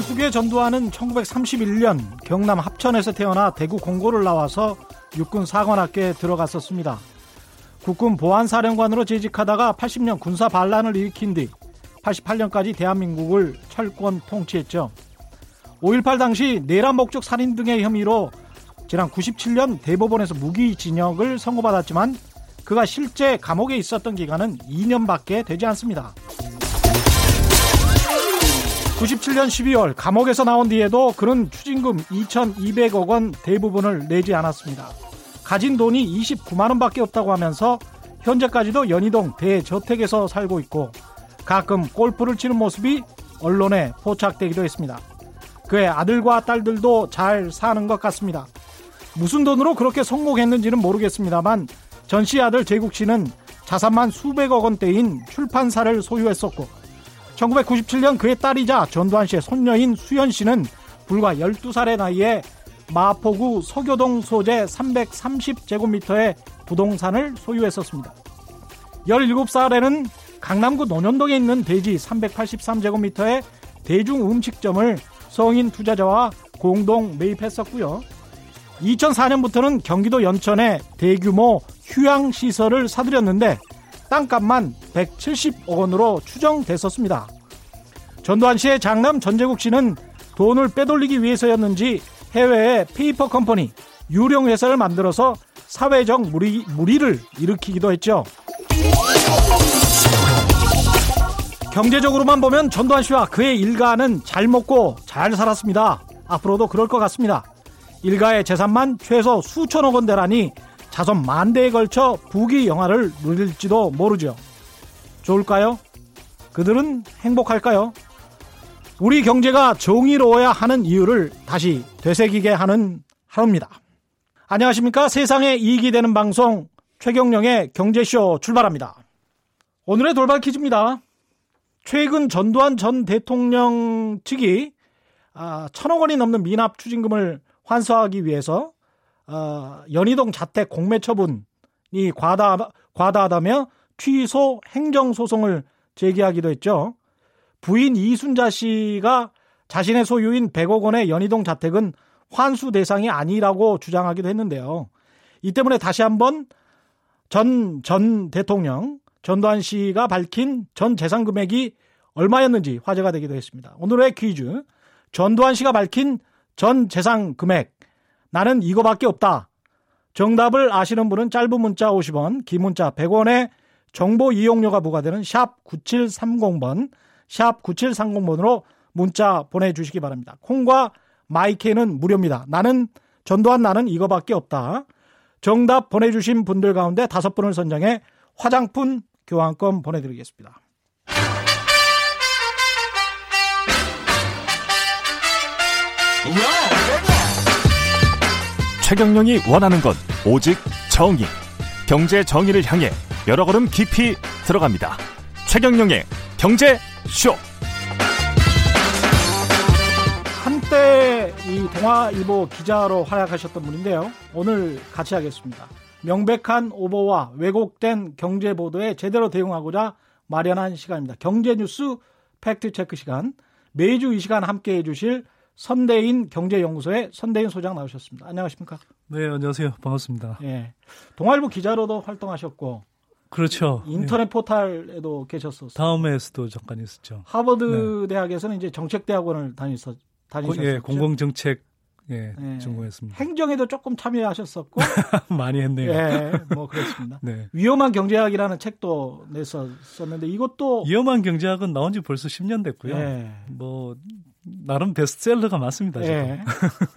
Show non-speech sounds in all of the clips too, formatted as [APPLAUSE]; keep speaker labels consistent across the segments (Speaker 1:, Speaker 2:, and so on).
Speaker 1: 후기에 전두환은 1931년 경남 합천에서 태어나 대구 공고를 나와서 육군 사관학교에 들어갔었습니다. 국군 보안사령관으로 재직하다가 80년 군사 반란을 일으킨 뒤 88년까지 대한민국을 철권 통치했죠. 5.18 당시 내란 목적 살인 등의 혐의로 지난 97년 대법원에서 무기징역을 선고받았지만 그가 실제 감옥에 있었던 기간은 2년밖에 되지 않습니다. 97년 12월 감옥에서 나온 뒤에도 그는 추징금 2,200억 원 대부분을 내지 않았습니다. 가진 돈이 29만 원밖에 없다고 하면서 현재까지도 연희동 대저택에서 살고 있고 가끔 골프를 치는 모습이 언론에 포착되기도 했습니다. 그의 아들과 딸들도 잘 사는 것 같습니다. 무슨 돈으로 그렇게 성공했는지는 모르겠습니다만 전 씨 아들 제국 씨는 자산만 수백억 원대인 출판사를 소유했었고 1997년 그의 딸이자 전두환 씨의 손녀인 수연 씨는 불과 12살의 나이에 마포구 서교동 소재 330제곱미터의 부동산을 소유했었습니다. 17살에는 강남구 논현동에 있는 대지 383제곱미터의 대중 음식점을 성인 투자자와 공동 매입했었고요. 2004년부터는 경기도 연천에 대규모 휴양시설을 사들였는데 땅값만 170억 원으로 추정됐었습니다. 전두환 씨의 장남 전재국 씨는 돈을 빼돌리기 위해서였는지 해외에 페이퍼 컴퍼니 유령 회사를 만들어서 사회적 물의, 물의를 일으키기도 했죠. 경제적으로만 보면 전두환 씨와 그의 일가는 잘 먹고 잘 살았습니다. 앞으로도 그럴 것 같습니다. 일가의 재산만 최소 수천억 원대라니 자손 만대에 걸쳐 부귀 영화를 누릴지도 모르죠. 좋을까요? 그들은 행복할까요? 우리 경제가 정의로워야 하는 이유를 다시 되새기게 하는 하루입니다. 안녕하십니까? 세상에 이익이 되는 방송 최경령의 경제쇼 출발합니다. 오늘의 돌발 퀴즈입니다. 최근 전두환 전 대통령 측이 아, 천억 원이 넘는 미납 추징금을 환수하기 위해서 어, 연희동 자택 공매 처분이 과다, 과다하다며 취소 행정 소송을 제기하기도 했죠. 부인 이순자 씨가 자신의 소유인 100억 원의 연희동 자택은 환수 대상이 아니라고 주장하기도 했는데요. 이 때문에 다시 한번 전, 전 대통령, 전두환 씨가 밝힌 전 재산 금액이 얼마였는지 화제가 되기도 했습니다. 오늘의 퀴즈. 전두환 씨가 밝힌 전 재산 금액. 나는 이거밖에 없다. 정답을 아시는 분은 짧은 문자 50원, 긴 문자 100원에 정보 이용료가 부과되는 샵 9730번, 샵 9730번으로 문자 보내주시기 바랍니다. 콩과 마이케는 무료입니다. 나는 전두환 나는 이거밖에 없다. 정답 보내주신 분들 가운데 다섯 분을 선정해 화장품 교환권 보내드리겠습니다.
Speaker 2: 최경령이 원하는 건 오직 정의. 경제 정의를 향해 여러 걸음 깊이 들어갑니다. 최경령의 경제 쇼.
Speaker 1: 한때 이 동아일보 기자로 활약하셨던 분인데요. 오늘 같이 하겠습니다. 명백한 오보와 왜곡된 경제 보도에 제대로 대응하고자 마련한 시간입니다. 경제 뉴스 팩트 체크 시간. 매주 이 시간 함께 해주실 선대인 경제연구소의 선대인 소장 나오셨습니다. 안녕하십니까?
Speaker 3: 네, 안녕하세요. 반갑습니다.
Speaker 1: 예. 동아일보 기자로도 활동하셨고
Speaker 3: 그렇죠.
Speaker 1: 인터넷 예. 포탈에도 계셨었어요.
Speaker 3: 다음에서도 잠깐 있었죠.
Speaker 1: 하버드 네. 대학에서는 이제 정책 대학원을 다니셨 다니셨죠.
Speaker 3: 예, 공공 정책 예, 예. 전공했습니다.
Speaker 1: 행정에도 조금 참여하셨었고 [LAUGHS]
Speaker 3: 많이 했네요.
Speaker 1: 예, 뭐 그렇습니다. [LAUGHS] 네. 위험한 경제학이라는 책도 냈었는데 이것도
Speaker 3: 위험한 경제학은 나온 지 벌써 10년 됐고요. 예. 뭐 나름 베스트셀러가 맞습니다. 네.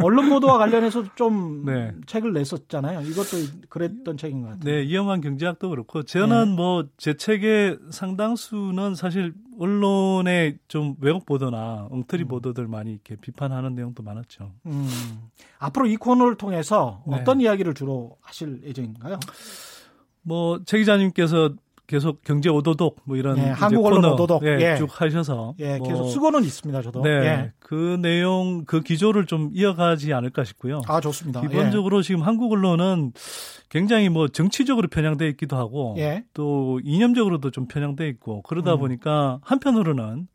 Speaker 1: 언론 보도와 관련해서 좀 [LAUGHS] 네. 책을 냈었잖아요. 이것도 그랬던 책인 것 같아요.
Speaker 3: 네, 위험한 경제학도 그렇고 저는 네. 뭐제 책의 상당수는 사실 언론의 좀 왜곡 보도나 엉터리 음. 보도들 많이 이렇게 비판하는 내용도 많았죠. 음.
Speaker 1: 앞으로 이 코너를 통해서 네. 어떤 이야기를 주로 하실 예정인가요?
Speaker 3: 뭐최 기자님께서 계속 경제 오도독 뭐 이런
Speaker 1: 예, 한국 언론 오도독
Speaker 3: 예, 예. 쭉 하셔서
Speaker 1: 예, 계속 뭐, 쓰고는 있습니다. 저도
Speaker 3: 네,
Speaker 1: 예.
Speaker 3: 그 내용 그 기조를 좀 이어가지 않을까 싶고요.
Speaker 1: 아 좋습니다.
Speaker 3: 기본적으로
Speaker 1: 예.
Speaker 3: 지금 한국 언론은 굉장히 뭐 정치적으로 편향돼 있기도 하고 예. 또 이념적으로도 좀 편향돼 있고 그러다 음. 보니까 한편으로는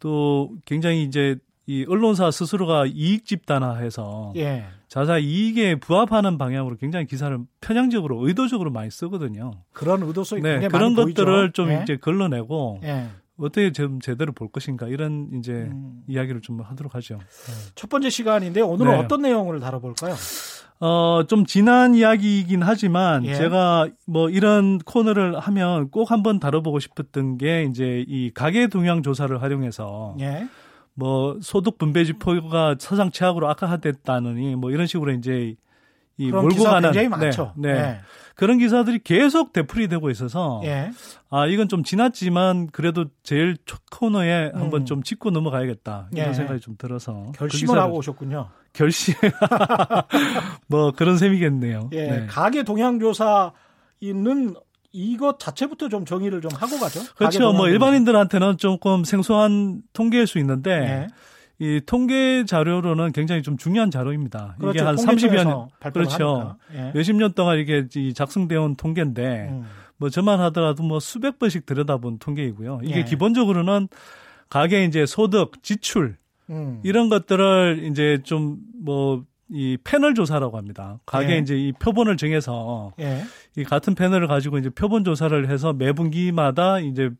Speaker 3: 또 굉장히 이제 이 언론사 스스로가 이익 집단화해서
Speaker 1: 예.
Speaker 3: 자사 이익에 부합하는 방향으로 굉장히 기사를 편향적으로 의도적으로 많이 쓰거든요.
Speaker 1: 그런 의도성이
Speaker 3: 네, 그런 것들을
Speaker 1: 보이죠.
Speaker 3: 좀
Speaker 1: 예.
Speaker 3: 이제 걸러내고
Speaker 1: 예.
Speaker 3: 어떻게 좀 제대로 볼 것인가 이런 이제
Speaker 1: 음.
Speaker 3: 이야기를 좀 하도록 하죠.
Speaker 1: 첫 번째 시간인데 오늘은
Speaker 3: 네.
Speaker 1: 어떤 내용을 다뤄볼까요?
Speaker 3: 어, 좀 지난 이야기이긴 하지만
Speaker 1: 예.
Speaker 3: 제가 뭐 이런 코너를 하면 꼭 한번 다뤄보고 싶었던 게 이제 이 가계 동향 조사를 활용해서
Speaker 1: 예.
Speaker 3: 뭐 소득 분배 지표가 사상 최악으로 악화됐다느니 뭐 이런 식으로 이제 이 몰고
Speaker 1: 기사
Speaker 3: 가는
Speaker 1: 굉장히
Speaker 3: 네,
Speaker 1: 많죠.
Speaker 3: 네. 그런 기사들이 계속 되풀이되고 있어서
Speaker 1: 예. 예.
Speaker 3: 아 이건 좀 지났지만 그래도 제일 첫 코너에
Speaker 1: 음.
Speaker 3: 한번 좀 짚고 넘어가야겠다 이런
Speaker 1: 예.
Speaker 3: 생각이 좀 들어서 그
Speaker 1: 결심을
Speaker 3: 기사를-
Speaker 1: 하고 오셨군요.
Speaker 3: 결심 [LAUGHS] 뭐 그런 셈이겠네요.
Speaker 1: 예.
Speaker 3: 네.
Speaker 1: 가계 동향 조사는 이것 자체부터 좀 정의를 좀 하고 가죠.
Speaker 3: 그렇죠. 뭐. 일반인들한테는 조금 생소한 통계일 수 있는데
Speaker 1: 예.
Speaker 3: 이 통계 자료로는 굉장히 좀 중요한 자료입니다.
Speaker 1: 그렇죠.
Speaker 3: 이게 한
Speaker 1: 통계청에서
Speaker 3: 30여 년, 그렇죠.
Speaker 1: 예.
Speaker 3: 몇십 년 동안 이게 이 작성되어 온 통계인데
Speaker 1: 음.
Speaker 3: 뭐 저만 하더라도 뭐 수백 번씩 들여다본 통계이고요. 이게
Speaker 1: 예.
Speaker 3: 기본적으로는 가계 이제 소득, 지출
Speaker 1: 음.
Speaker 3: 이런 것들을 이제 좀 뭐 이 패널 조사라고 합니다. 가계
Speaker 1: 예.
Speaker 3: 이제 이 표본을 정해서
Speaker 1: 예.
Speaker 3: 이 같은 패널을 가지고 이제 표본 조사를 해서 매 분기마다 이제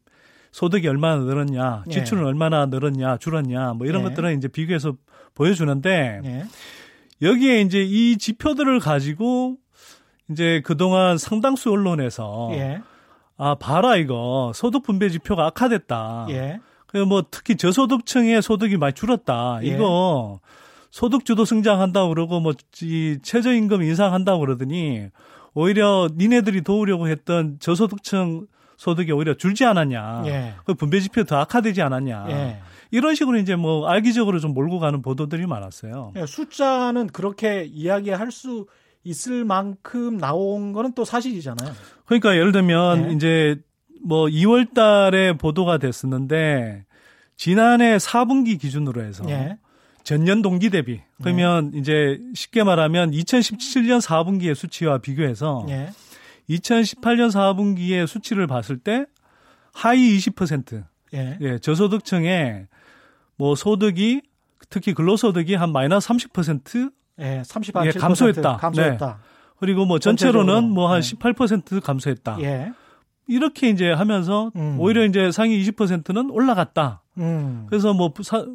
Speaker 3: 소득이 얼마나 늘었냐,
Speaker 1: 예.
Speaker 3: 지출은 얼마나 늘었냐, 줄었냐, 뭐 이런
Speaker 1: 예.
Speaker 3: 것들은 이제 비교해서 보여주는데
Speaker 1: 예.
Speaker 3: 여기에 이제 이 지표들을 가지고 이제 그동안 상당수 언론에서
Speaker 1: 예.
Speaker 3: 아 봐라 이거 소득 분배 지표가 악화됐다.
Speaker 1: 예.
Speaker 3: 그뭐 특히 저소득층의 소득이 많이 줄었다.
Speaker 1: 예.
Speaker 3: 이거 소득 주도 성장한다고 그러고 뭐 이 최저임금 인상한다고 그러더니 오히려 니네들이 도우려고 했던 저소득층 소득이 오히려 줄지 않았냐.
Speaker 1: 예.
Speaker 3: 그 분배 지표 더 악화되지 않았냐.
Speaker 1: 예.
Speaker 3: 이런 식으로 이제 뭐 알기적으로 좀 몰고 가는 보도들이 많았어요.
Speaker 1: 예, 숫자는 그렇게 이야기할 수 있을 만큼 나온 거는 또 사실이잖아요.
Speaker 3: 그러니까 예를 들면
Speaker 1: 예.
Speaker 3: 이제 뭐 2월 달에 보도가 됐었는데 지난해 4분기 기준으로 해서
Speaker 1: 예.
Speaker 3: 전년 동기 대비 그러면 이제 쉽게 말하면 2017년 4분기의 수치와 비교해서
Speaker 1: 예.
Speaker 3: 2018년 4분기의 수치를 봤을 때 하위 20%
Speaker 1: 예.
Speaker 3: 예, 저소득층의 뭐 소득이 특히 근로소득이 한 마이너스 30%
Speaker 1: 예. 30,
Speaker 3: 예, 감소했다.
Speaker 1: 감소했다.
Speaker 3: 그리고 뭐 전체로는 뭐 한 18% 감소했다.
Speaker 1: 예.
Speaker 3: 이렇게 이제 하면서
Speaker 1: 음.
Speaker 3: 오히려 이제 상위 20%는 올라갔다.
Speaker 1: 음.
Speaker 3: 그래서 뭐 사-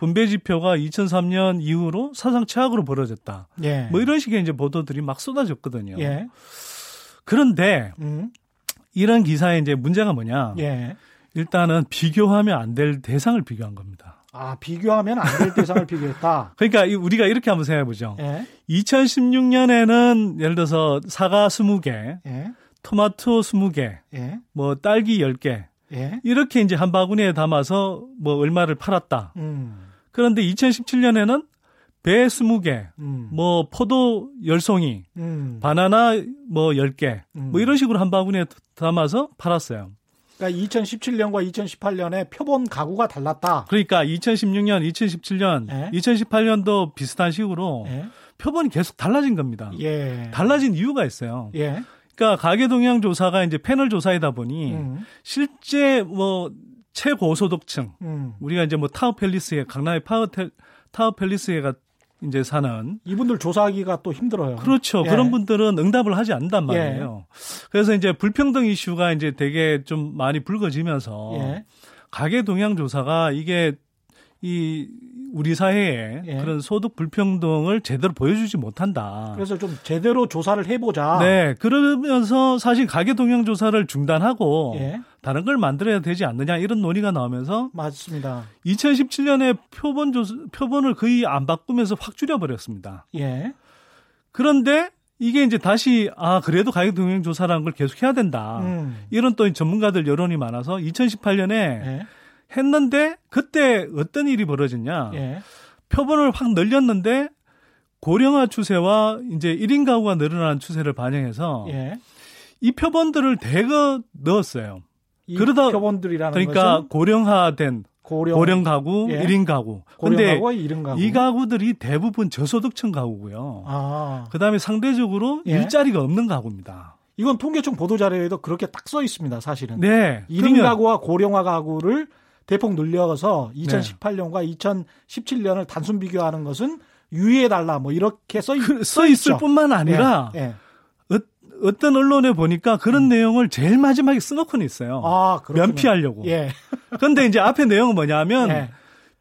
Speaker 3: 분배 지표가 2003년 이후로 사상 최악으로 벌어졌다.
Speaker 1: 예.
Speaker 3: 뭐 이런 식의 이제 보도들이 막 쏟아졌거든요.
Speaker 1: 예.
Speaker 3: 그런데
Speaker 1: 음.
Speaker 3: 이런 기사의 이제 문제가 뭐냐?
Speaker 1: 예.
Speaker 3: 일단은 비교하면 안 될 대상을 비교한 겁니다.
Speaker 1: 아, 비교하면 안 될 대상을 비교했다. [LAUGHS]
Speaker 3: 그러니까 이- 우리가 이렇게 한번 생각해 보죠.
Speaker 1: 예.
Speaker 3: 2016년에는 예를 들어서 사과 20개,
Speaker 1: 예.
Speaker 3: 토마토 20개,
Speaker 1: 예.
Speaker 3: 뭐 딸기 10개
Speaker 1: 예.
Speaker 3: 이렇게 이제 한 바구니에 담아서 뭐 얼마를 팔았다.
Speaker 1: 음.
Speaker 3: 그런데 2017년에는 배 20개,
Speaker 1: 음.
Speaker 3: 뭐 포도 10송이,
Speaker 1: 음.
Speaker 3: 바나나 뭐 10개,
Speaker 1: 음.
Speaker 3: 뭐 이런 식으로 한 바구니에 담아서 팔았어요.
Speaker 1: 그러니까 2017년과 2018년에 표본 가구가 달랐다.
Speaker 3: 그러니까 2016년, 2017년,
Speaker 1: 예.
Speaker 3: 2018년도 비슷한 식으로
Speaker 1: 예.
Speaker 3: 표본이 계속 달라진 겁니다.
Speaker 1: 예.
Speaker 3: 달라진 이유가 있어요.
Speaker 1: 예.
Speaker 3: 그러니까 가계 동향 조사가 이제 패널 조사이다 보니
Speaker 1: 음.
Speaker 3: 실제 뭐 최고소득층
Speaker 1: 음.
Speaker 3: 우리가 이제 뭐 타워 팰리스에 강남의 파워 텔, 타워 팰리스에가 이제 사는
Speaker 1: 이분들 조사하기가 또 힘들어요.
Speaker 3: 그렇죠.
Speaker 1: 예.
Speaker 3: 그런 분들은 응답을 하지 않는단 말이에요. 그래서 이제 불평등 이슈가 이제 되게 좀 많이 불거지면서
Speaker 1: 예.
Speaker 3: 가계 동향 조사가 이게 이 우리 사회에
Speaker 1: 예.
Speaker 3: 그런 소득 불평등을 제대로 보여주지 못한다.
Speaker 1: 그래서 좀 제대로 조사를 해보자.
Speaker 3: 네, 그러면서 사실 가계 동향 조사를 중단하고
Speaker 1: 예.
Speaker 3: 다른 걸 만들어야 되지 않느냐 이런 논의가 나오면서
Speaker 1: 맞습니다.
Speaker 3: 2017년에 표본 조사, 표본을 거의 안 바꾸면서 확 줄여버렸습니다.
Speaker 1: 예.
Speaker 3: 그런데 이게 이제 다시 아 그래도 가계 동향 조사라는 걸 계속 해야 된다.
Speaker 1: 음.
Speaker 3: 이런 또 전문가들 여론이 많아서 2018년에
Speaker 1: 예.
Speaker 3: 했는데 그때 어떤 일이 벌어졌냐?
Speaker 1: 예.
Speaker 3: 표본을 확 늘렸는데 고령화 추세와 이제 1인 가구가 늘어나는 추세를 반영해서
Speaker 1: 예.
Speaker 3: 이 표본들을 대거 넣었어요.
Speaker 1: 이
Speaker 3: 그러다
Speaker 1: 표본들이라는
Speaker 3: 그러니까
Speaker 1: 것은
Speaker 3: 고령화된
Speaker 1: 고령,
Speaker 3: 고령 가구,
Speaker 1: 예.
Speaker 3: 1인 가구.
Speaker 1: 고령
Speaker 3: 근데
Speaker 1: 가구와 이른 가구.
Speaker 3: 이 가구들이 대부분 저소득층 가구고요.
Speaker 1: 아.
Speaker 3: 그다음에 상대적으로
Speaker 1: 예.
Speaker 3: 일자리가 없는 가구입니다.
Speaker 1: 이건 통계청 보도 자료에도 그렇게 딱 써 있습니다. 사실은.
Speaker 3: 네.
Speaker 1: 1인
Speaker 3: 그러면
Speaker 1: 가구와 고령화 가구를 대폭 늘려서 2018년과 2017년을 단순 비교하는 것은 유의해 달라 뭐 이렇게 써,
Speaker 3: 그, 써 있을 뿐만 아니라 예, 예. 어, 떤 언론에 보니까 그런 음. 내용을 제일 마지막에 써놓고는 있어요. 아, 면피하려고. 예. 근데 이제 앞에 내용은 뭐냐면 예.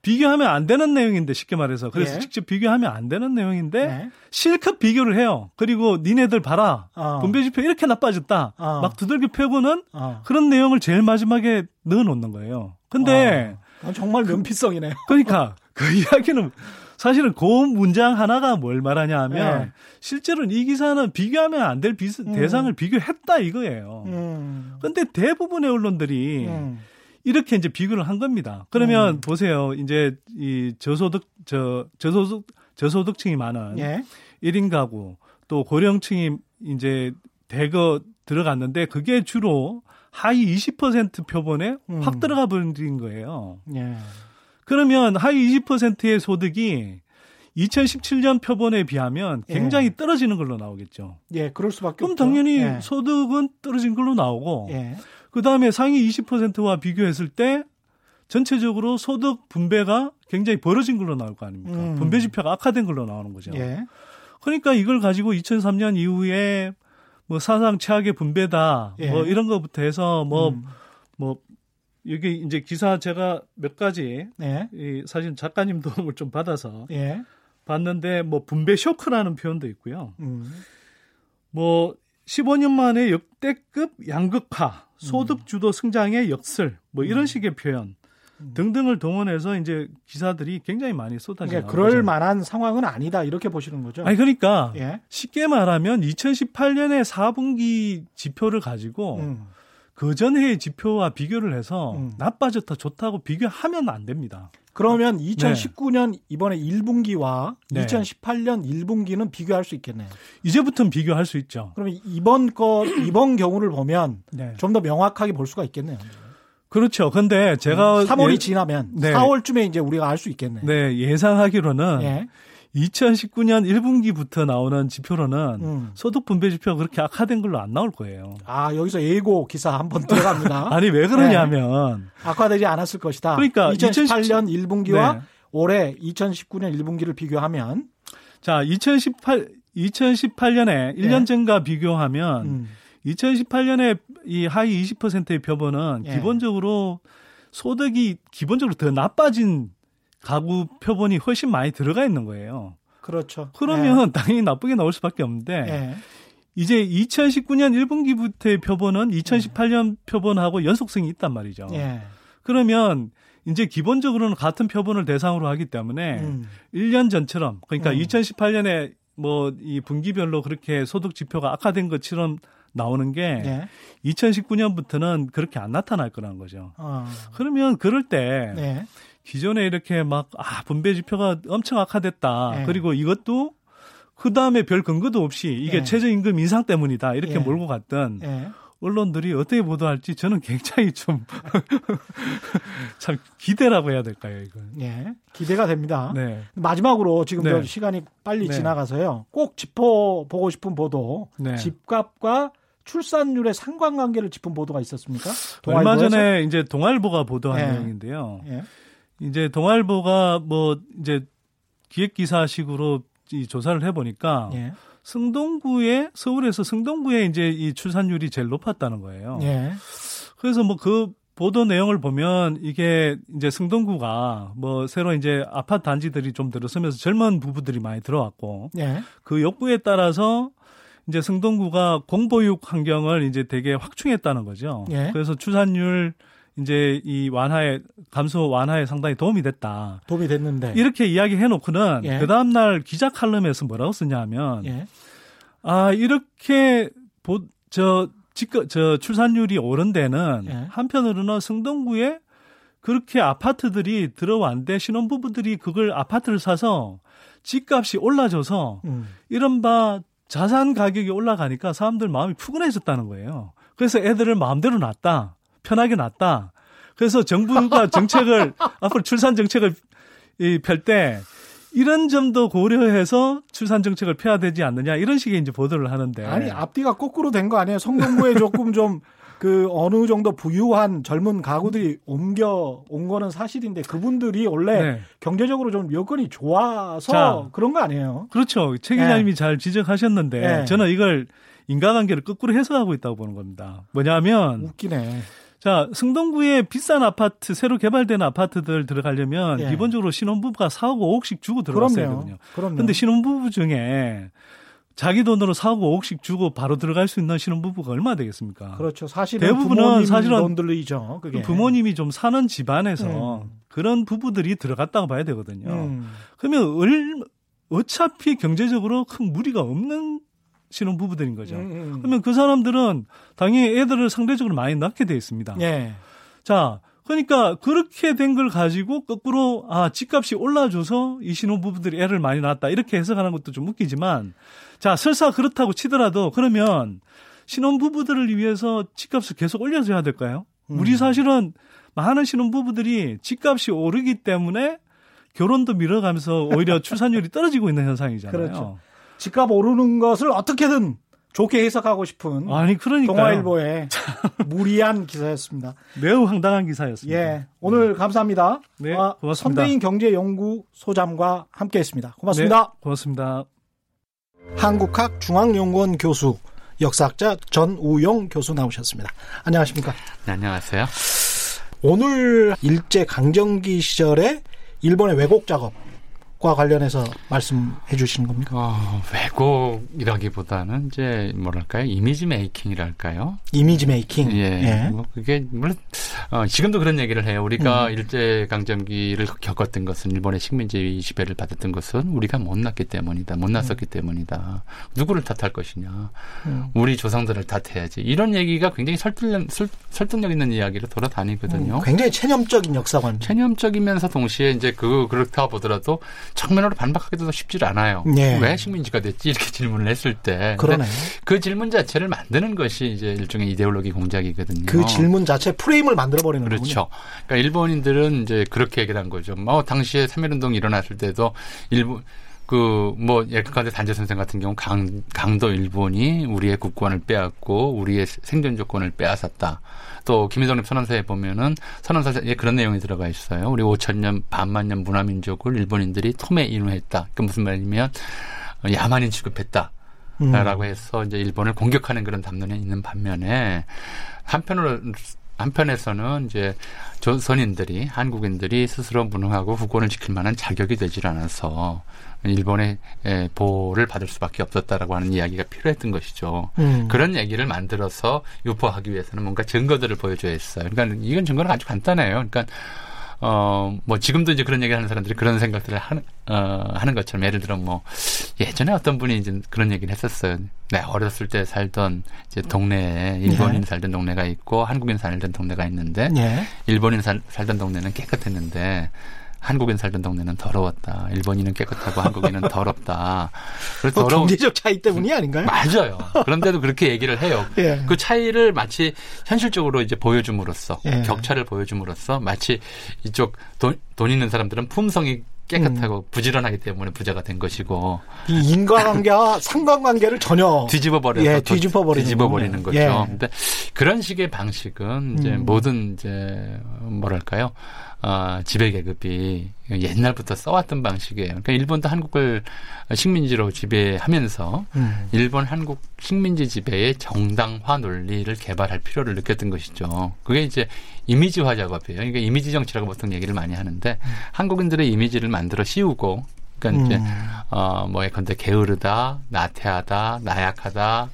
Speaker 3: 비교하면 안 되는 내용인데 쉽게 말해서 그래서 예. 직접 비교하면 안 되는 내용인데 예. 실컷 비교를 해요. 그리고 니네들 봐라 어. 분배지표 이렇게 나빠졌다. 어. 막 두들겨 패고는 어. 그런 내용을 제일 마지막에 넣어놓는 거예요. 근데
Speaker 1: 어. 아, 정말 면피성이네요. [LAUGHS]
Speaker 3: 그러니까 그 이야기는 사실은 그 문장 하나가 뭘 말하냐 하면 네. 실제로는 이 기사는 비교하면 안될 음. 대상을 비교했다 이거예요. 음. 근데 대부분의 언론들이 음. 이렇게 이제 비교를 한 겁니다. 그러면 음. 보세요. 이제 이 저소득 저 저소득 저소득층이 많은 예. 1인 가구 또 고령층이 이제 대거 들어갔는데 그게 주로 하위 20% 표본에 음. 확 들어가 버린 거예요. 예. 그러면 하위 20%의 소득이 2017년 표본에 비하면 굉장히 예. 떨어지는 걸로 나오겠죠.
Speaker 1: 예, 그럴 수밖에
Speaker 3: 그럼 없죠. 당연히 예. 소득은 떨어진 걸로 나오고 예. 그 다음에 상위 20%와 비교했을 때 전체적으로 소득 분배가 굉장히 벌어진 걸로 나올 거 아닙니까? 음. 분배 지표가 악화된 걸로 나오는 거죠. 예. 그러니까 이걸 가지고 2003년 이후에 뭐 사상 최악의 분배다 예. 뭐 이런 것부터 해서 뭐뭐 음. 뭐 여기 이제 기사 제가 몇 가지 예. 이 사실 작가님 도움을 좀 받아서 예. 봤는데 뭐 분배 쇼크라는 표현도 있고요. 음. 뭐 15년 만에 역대급 양극화, 소득 주도 성장의 역설, 뭐 이런 음. 식의 표현 음. 등등을 동원해서 이제 기사들이 굉장히 많이 쏟아져
Speaker 1: 그러니까 그럴 거죠. 만한 상황은 아니다 이렇게 보시는 거죠.
Speaker 3: 아니 그러니까 예? 쉽게 말하면 2018년의 4분기 지표를 가지고 음. 그 전해의 지표와 비교를 해서 음. 나빠졌다 좋다고 비교하면 안 됩니다.
Speaker 1: 그러면 2019년 네. 이번에 1분기와 네. 2018년 1분기는 비교할 수 있겠네요.
Speaker 3: 이제부터는 비교할 수 있죠.
Speaker 1: 그러면 이번 거 이번 경우를 보면 네. 좀더 명확하게 볼 수가 있겠네요.
Speaker 3: 그렇죠. 근데 제가
Speaker 1: 3월이 예, 지나면 네. 4월쯤에 이제 우리가 알 수 있겠네요.
Speaker 3: 네, 예상하기로는 예. 2019년 1분기부터 나오는 지표로는 음. 소득 분배 지표가 그렇게 악화된 걸로 안 나올 거예요.
Speaker 1: 아, 여기서 예고 기사 한번 들어갑니다. [LAUGHS]
Speaker 3: 아니, 왜 그러냐면.
Speaker 1: 네. 악화되지 않았을 것이다. 그러니까 2018년 2017... 1분기와 네. 올해 2019년 1분기를 비교하면
Speaker 3: 자, 2018 2018년에 1년 전과 비교하면 음. 2018년에 이 하위 20%의 표본은 예. 기본적으로 소득이 기본적으로 더 나빠진 가구 표본이 훨씬 많이 들어가 있는 거예요.
Speaker 1: 그렇죠.
Speaker 3: 그러면 예. 당연히 나쁘게 나올 수밖에 없는데 예. 이제 2019년 1분기부터의 표본은 2018년 예. 표본하고 연속성이 있단 말이죠. 예. 그러면 이제 기본적으로는 같은 표본을 대상으로 하기 때문에 음. 1년 전처럼 그러니까 음. 2018년에 뭐 이 분기별로 그렇게 소득 지표가 악화된 것처럼 나오는 게 예. 2019년부터는 그렇게 안 나타날 거라는 거죠. 어. 그러면 그럴 때 예. 기존에 이렇게 막, 아, 분배 지표가 엄청 악화됐다. 네. 그리고 이것도 그 다음에 별 근거도 없이 이게 네. 최저임금 인상 때문이다. 이렇게 네. 몰고 갔던 언론들이 어떻게 보도할지 저는 굉장히 좀 [LAUGHS] 참 기대라고 해야 될까요, 이건?
Speaker 1: 예. 기대가 됩니다. 네. 마지막으로 지금 네. 시간이 빨리 네. 지나가서요. 꼭 짚어보고 싶은 보도. 네. 집값과 출산율의 상관관계를 짚은 보도가 있었습니까?
Speaker 3: 얼마 전에 이제 동아일보가 보도한 예. 내용인데요. 예. 이제 동아일보가 뭐 이제 기획 기사식으로 이 조사를 해 보니까 예. 승동구에 서울에서 승동구에 이제 이 출산율이 제일 높았다는 거예요. 예. 그래서 뭐 그 보도 내용을 보면 이게 이제 승동구가 뭐 새로 이제 아파트 단지들이 좀 들어서면서 젊은 부부들이 많이 들어왔고 예. 그 욕구에 따라서 이제 승동구가 공보육 환경을 이제 되게 확충했다는 거죠. 예. 그래서 출산율 이제 이 완화에 감소 완화에 상당히 도움이 됐다.
Speaker 1: 도움이 됐는데
Speaker 3: 이렇게 이야기해 놓고는 예. 그 다음 날 기자 칼럼에서 뭐라고 쓰냐면 예. 아 이렇게 보저 저 출산율이 오른 데는 예. 한편으로는 성동구에 그렇게 아파트들이 들어왔는데 신혼부부들이 그걸 아파트를 사서 집값이 올라져서 음. 이른바 자산 가격이 올라가니까 사람들 마음이 푸근해졌다는 거예요. 그래서 애들을 마음대로 낳았다. 편하게 놨다. 그래서 정부가 [LAUGHS] 정책을 앞으로 출산 정책을 펼때 이런 점도 고려해서 출산 정책을 펴야 되지 않느냐 이런 식의 이제 보도를 하는데
Speaker 1: 아니 앞뒤가 거꾸로 된 거 아니에요? 성동구에 조금 좀 그 어느 정도 부유한 젊은 가구들이 옮겨 온 거는 사실인데 그분들이 원래 네. 경제적으로 좀 여건이 좋아서 자, 그런 거 아니에요?
Speaker 3: 그렇죠. 최 기자님이 네. 잘 지적하셨는데 네. 저는 이걸 인과관계를 거꾸로 해석하고 있다고 보는 겁니다. 뭐냐면
Speaker 1: 웃기네.
Speaker 3: 자, 승동구에 비싼 아파트, 새로 개발된 아파트들 들어가려면 예. 기본적으로 신혼부부가 4억 5억씩 주고 들어갔어야 되거든요. 그런데 신혼부부 중에 자기 돈으로 4억 5억씩 주고 바로 들어갈 수 있는 신혼부부가 얼마 되겠습니까?
Speaker 1: 그렇죠. 사실은 대부분은 사실은 돈들이죠.
Speaker 3: 그게. 부모님이 좀 사는 집안에서 음. 그런 부부들이 들어갔다고 봐야 되거든요. 음. 그러면 얼, 어차피 경제적으로 큰 무리가 없는 신혼 부부들인 거죠. 음, 음. 그러면 그 사람들은 당연히 애들을 상대적으로 많이 낳게 돼 있습니다. 예. 자, 그러니까 그렇게 된 걸 가지고 거꾸로 아 집값이 올라줘서 이 신혼 부부들이 애를 많이 낳았다 이렇게 해석하는 것도 좀 웃기지만 자 설사 그렇다고 치더라도 그러면 신혼 부부들을 위해서 집값을 계속 올려줘야 서 될까요? 음. 우리 사실은 많은 신혼 부부들이 집값이 오르기 때문에 결혼도 미뤄가면서 오히려 [LAUGHS] 출산율이 떨어지고 있는 현상이잖아요. 그렇죠.
Speaker 1: 집값 오르는 것을 어떻게든 좋게 해석하고 싶은
Speaker 3: 아니 그러니까
Speaker 1: 동아일보의 [LAUGHS] 무리한 기사였습니다.
Speaker 3: 매우 황당한 기사였습니다.
Speaker 1: 예, 오늘 감사합니다. 네, 아, 고맙습니다. 선대인 경제연구 소장과 함께했습니다. 고맙습니다. 네,
Speaker 3: 고맙습니다.
Speaker 1: 한국학 중앙연구원 교수 역사학자 전우용 교수 나오셨습니다. 안녕하십니까?
Speaker 4: 네, 안녕하세요.
Speaker 1: 오늘 일제 강점기 시절에 일본의 왜곡 작업 과 관련해서 말씀해 주시는 겁니까?
Speaker 4: 어, 왜곡이라기보다는 이제 뭐랄까요? 이미지 메이킹이랄까요?
Speaker 1: 이미지 메이킹.
Speaker 4: 예. 예. 뭐 그게 물론 어, 지금도 그런 얘기를 해요. 우리가 음. 일제 강점기를 겪었던 것은 일본의 식민지 지배를 받았던 것은 우리가 못났기 때문이다. 못났었기 음. 때문이다. 누구를 탓할 것이냐? 음. 우리 조상들을 탓해야지. 이런 얘기가 굉장히 설득력, 설득력 있는 이야기로 돌아다니거든요.
Speaker 1: 음, 굉장히 체념적인 역사관.
Speaker 4: 체념적이면서 동시에 이제 그 그렇다 보더라도 정면으로 반박하기도 쉽지 않아요. 네. 왜 식민지가 됐지 이렇게 [LAUGHS] 질문을 했을 때.
Speaker 1: 그러네.
Speaker 4: 그 질문 자체를 만드는 것이 이제 일종의 이데올로기 공작이거든요.
Speaker 1: 그 질문 자체 프레임을 만들어 버리는
Speaker 4: 거죠. 그렇죠. 그러니까 일본인들은 이제 그렇게 얘기를 한 거죠. 뭐 당시에 3.1운동이 일어났을 때도 일본 그뭐 예컨대 단재 선생 같은 경우 강 강도 일본이 우리의 국권을 빼앗고 우리의 생존 조건을 빼앗았다. 또 김희성님 선언서에 보면은 선언서에 그런 내용이 들어가 있어요. 우리 5천 년 반만 년 문화민족을 일본인들이 톰에 인후했다. 그 무슨 말이냐면 야만인 취급했다. 음. 라고 해서 이제 일본을 공격하는 그런 담론이 있는 반면에 한편으로 한편에서는 이제 조선인들이 한국인들이 스스로 무능하고 국권을 지킬 만한 자격이 되질 않아서 일본의 보호를 받을 수밖에 없었다라고 하는 이야기가 필요했던 것이죠. 음. 그런 얘기를 만들어서 유포하기 위해서는 뭔가 증거들을 보여줘야 했어요. 그러니까 이건 증거는 아주 간단해요. 그러니까 어, 뭐, 지금도 이제 그런 얘기 하는 사람들이 그런 생각들을 하는, 어, 하는 것처럼 예를 들어 뭐, 예전에 어떤 분이 이제 그런 얘기를 했었어요. 네, 어렸을 때 살던 이제 동네에 일본인 네. 살던 동네가 있고 한국인 살던 동네가 있는데, 네. 일본인 살, 살던 동네는 깨끗했는데, 한국인 살던 동네는 더러웠다. 일본인은 깨끗하고 한국인은 [LAUGHS] 더럽다.
Speaker 1: 그래서 뭐 경제적 차이 때문이 아닌가요?
Speaker 4: 맞아요. 그런데도 그렇게 [LAUGHS] 얘기를 해요. 예. 그 차이를 마치 현실적으로 이제 보여줌으로써 예. 격차를 보여줌으로써 마치 이쪽 돈, 돈 있는 사람들은 품성이 깨끗하고 음. 부지런하기 때문에 부자가 된 것이고
Speaker 1: 이 인과관계와 [LAUGHS] 상관관계를 전혀
Speaker 4: 뒤집어 버려서
Speaker 1: 예, 뒤집어 버리는,
Speaker 4: 뒤집어 버리는 거죠. 예. 근데 그런 식의 방식은 이제 음. 모든 이제 뭐랄까요? 어, 지배 계급이 옛날부터 써왔던 방식이에요. 그러니까 일본도 한국을 식민지로 지배하면서 음. 일본 한국 식민지 지배의 정당화 논리를 개발할 필요를 느꼈던 것이죠. 그게 이제 이미지화 작업이에요. 그러니까 이미지 정치라고 보통 얘기를 많이 하는데 음. 한국인들의 이미지를 만들어 씌우고 그러니까 이제 음. 어뭐 예컨대 게으르다, 나태하다, 나약하다,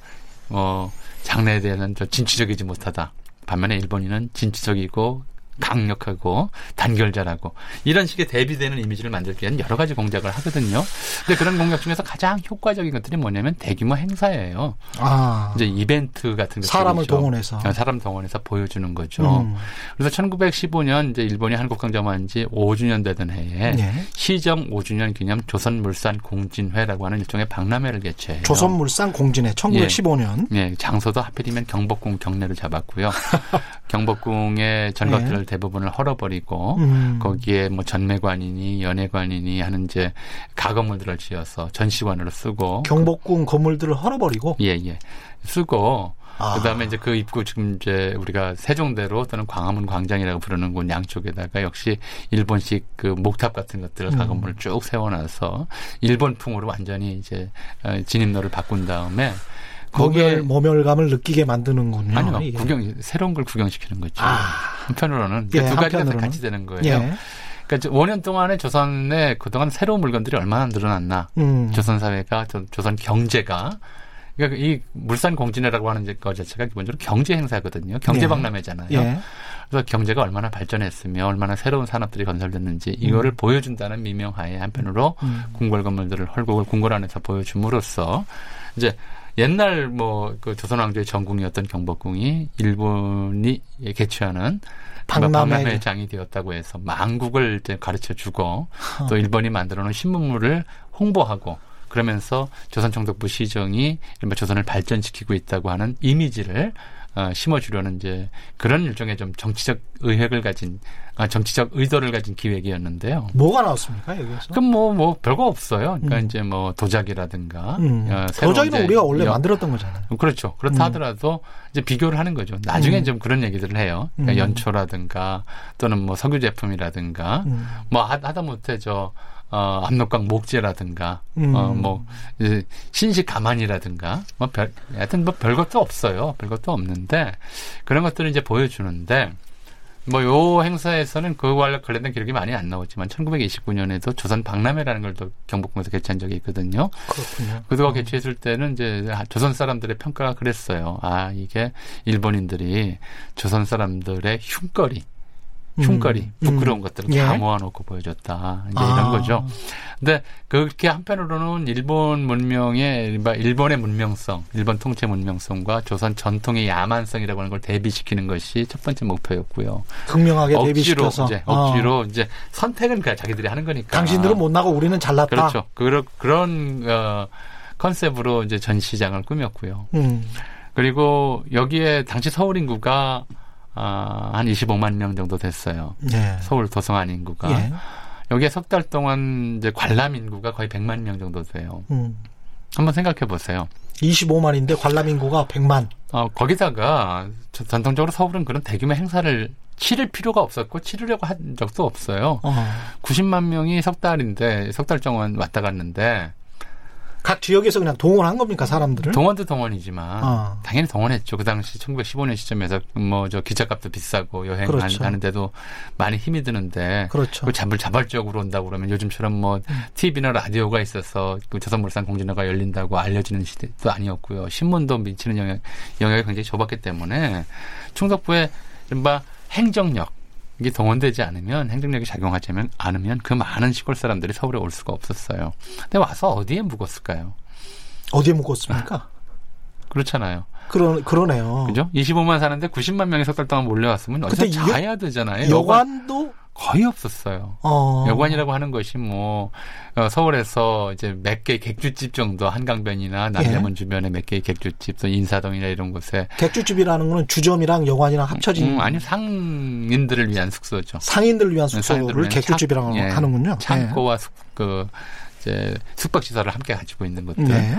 Speaker 4: 뭐 장래에 대한 좀 진취적이지 못하다. 반면에 일본인은 진취적이고 강력하고 단결자라고 이런 식의 대비되는 이미지를 만들기 위한 여러 가지 공작을 하거든요. 근데 그런 공작 중에서 가장 효과적인 것들이 뭐냐면 대규모 행사예요. 아. 이제 이벤트 같은 것들
Speaker 1: 사람을 동원해서
Speaker 4: 어, 사람 동원해서 보여주는 거죠. 음. 그래서 1915년 이제 일본이 한국 강점한 지 5주년 되던 해에 네. 시정 5주년 기념 조선물산 공진회라고 하는 일종의 박람회를 개최해요.
Speaker 1: 조선물산 공진회 1915년.
Speaker 4: 예. 예. 장소도 하필이면 경복궁 경내를 잡았고요. [LAUGHS] 경복궁의 전각들을 네. 대부분을 헐어버리고 음. 거기에 뭐 전매관이니 연회관이니 하는 이제 가건물들을 지어서 전시관으로 쓰고
Speaker 1: 경복궁 건물들을 헐어버리고
Speaker 4: 예예 예. 쓰고 아. 그다음에 이제 그 입구 지금 이제 우리가 세종대로 또는 광화문 광장이라고 부르는 곳 양쪽에다가 역시 일본식 그 목탑 같은 것들을 음. 가건물을 쭉 세워놔서 일본풍으로 완전히 이제 어, 진입로를 바꾼 다음에
Speaker 1: 거기에 모멸, 감을 느끼게 만드는군요.
Speaker 4: 아니요, 예. 구경 새로운 걸 구경시키는 거죠. 아. 한편으로는 예, 두 가지가 다 같이 되는 거예요. 예. 그러니까 5년 동안에 조선에 그동안 새로운 물건들이 얼마나 늘어났나. 음. 조선 사회가 조선 경제가 그러니까 이 물산 공진회라고 하는 것 자체가 기본적으로 경제 행사거든요. 경제 예. 박람회잖아요. 예. 그래서 경제가 얼마나 발전했으며 얼마나 새로운 산업들이 건설됐는지 이거를 음. 보여준다는 미명하에 한편으로 음. 궁궐 건물들을 헐곡을 궁궐 안에서 보여줌으로써 이제 옛날 뭐 그 조선 왕조의 전궁이었던 경복궁이 일본이 개최하는 박람회 장이 되었다고 해서 망국을 이제 가르쳐 주고 또 일본이 만들어 놓은 신문물을 홍보하고 그러면서 조선 총독부 시정이 이른바 조선을 발전시키고 있다고 하는 이미지를 어, 심어주려는 이제 그런 일종의 좀 정치적 의획을 가진 아, 정치적 의도를 가진 기획이었는데요.
Speaker 1: 뭐가 나왔습니까 여기서?
Speaker 4: 그럼 뭐뭐 뭐 별거 없어요. 그러니까 음. 이제 뭐 도자기라든가
Speaker 1: 음. 어, 도자기는 우리가 원래 여, 만들었던 거잖아요.
Speaker 4: 그렇죠. 그렇다 음. 하더라도 이제 비교를 하는 거죠. 나중에 음. 좀 그런 얘기들을 해요. 그러니까 음. 연초라든가 또는 뭐 석유 제품이라든가 음. 뭐 하 다못해 저 어, 압록강 목재라든가, 음. 어, 뭐, 신식 가만이라든가, 뭐 별, 하여튼 뭐 별것도 없어요. 별것도 없는데, 그런 것들을 이제 보여주는데, 뭐, 요 행사에서는 그와 관련된 기록이 많이 안 나왔지만, 1929년에도 조선 박람회라는 걸 또 경복궁에서 개최한 적이 있거든요.
Speaker 1: 그렇군요.
Speaker 4: 그도가 어. 개최했을 때는 이제 조선 사람들의 평가가 그랬어요. 아, 이게 일본인들이 조선 사람들의 흉거리, 흉거리, 음. 부끄러운 음. 것들을 예. 다 모아놓고 보여줬다. 이제 아. 이런 거죠. 근데 그렇게 한편으로는 일본 문명의 일본의 문명성, 일본 통치 문명성과 조선 전통의 야만성이라고 하는 걸 대비시키는 것이 첫 번째 목표였고요.
Speaker 1: 극명하게
Speaker 4: 억지로
Speaker 1: 대비시켜서
Speaker 4: 이제 억지로 아. 이제 선택은 그냥 자기들이 하는 거니까.
Speaker 1: 당신들은 못나고 우리는 잘났다.
Speaker 4: 그렇죠. 그런 그런 어, 컨셉으로 이제 전시장을 꾸몄고요. 음. 그리고 여기에 당시 서울 인구가 어, 한 25만 명 정도 됐어요. 예. 서울 도성안 인구가. 예. 여기에 석 달 동안 이제 관람 인구가 거의 100만 명 정도 돼요. 음. 한번 생각해 보세요.
Speaker 1: 25만인데 관람 인구가 100만.
Speaker 4: 어, 거기다가 전통적으로 서울은 그런 대규모 행사를 치를 필요가 없었고 치르려고 한 적도 없어요. 어. 90만 명이 석 달인데 석 달 동안 왔다 갔는데
Speaker 1: 각 지역에서 그냥 동원한 겁니까 사람들을?
Speaker 4: 동원도 동원이지만 어. 당연히 동원했죠. 그 당시 1915년 시점에서 뭐 저 기차값도 비싸고 여행 그렇죠. 가는데도 많이 힘이 드는데
Speaker 1: 그렇죠.
Speaker 4: 잡을 자발적으로 온다고 그러면 요즘처럼 뭐 음. TV나 라디오가 있어서 그 조선물산 공진회가 열린다고 알려지는 시대도 아니었고요. 신문도 미치는 영향 영향이 굉장히 좁았기 때문에 충덕부의 이른바 행정력 이게 동원되지 않으면 행정력이 작용하지 않으면 그 많은 시골 사람들이 서울에 올 수가 없었어요. 근데 와서 어디에 묵었을까요?
Speaker 1: 어디에 묵었습니까? [LAUGHS]
Speaker 4: 그렇잖아요.
Speaker 1: 그러, 그러네요.
Speaker 4: 그죠? 25만 사는데 90만 명이 석 달 동안 몰려왔으면 어디서 자야 되잖아요.
Speaker 1: 여관도
Speaker 4: 거의 없었어요. 어. 여관이라고 하는 것이 뭐 어, 서울에서 이제 몇 개의 객주집 정도 한강변이나 남대문 예. 주변에 몇 개의 객주집, 또 인사동이나 이런 곳에
Speaker 1: 객주집이라는 거는 주점이랑 여관이랑 합쳐진
Speaker 4: 음, 아니 상인들을 위한 숙소죠.
Speaker 1: 상인들을 위한 네, 숙소를 객주집이라고 예, 하는군요.
Speaker 4: 창고와 예. 숙, 그 이제 숙박 시설을 함께 가지고 있는 것들. 네.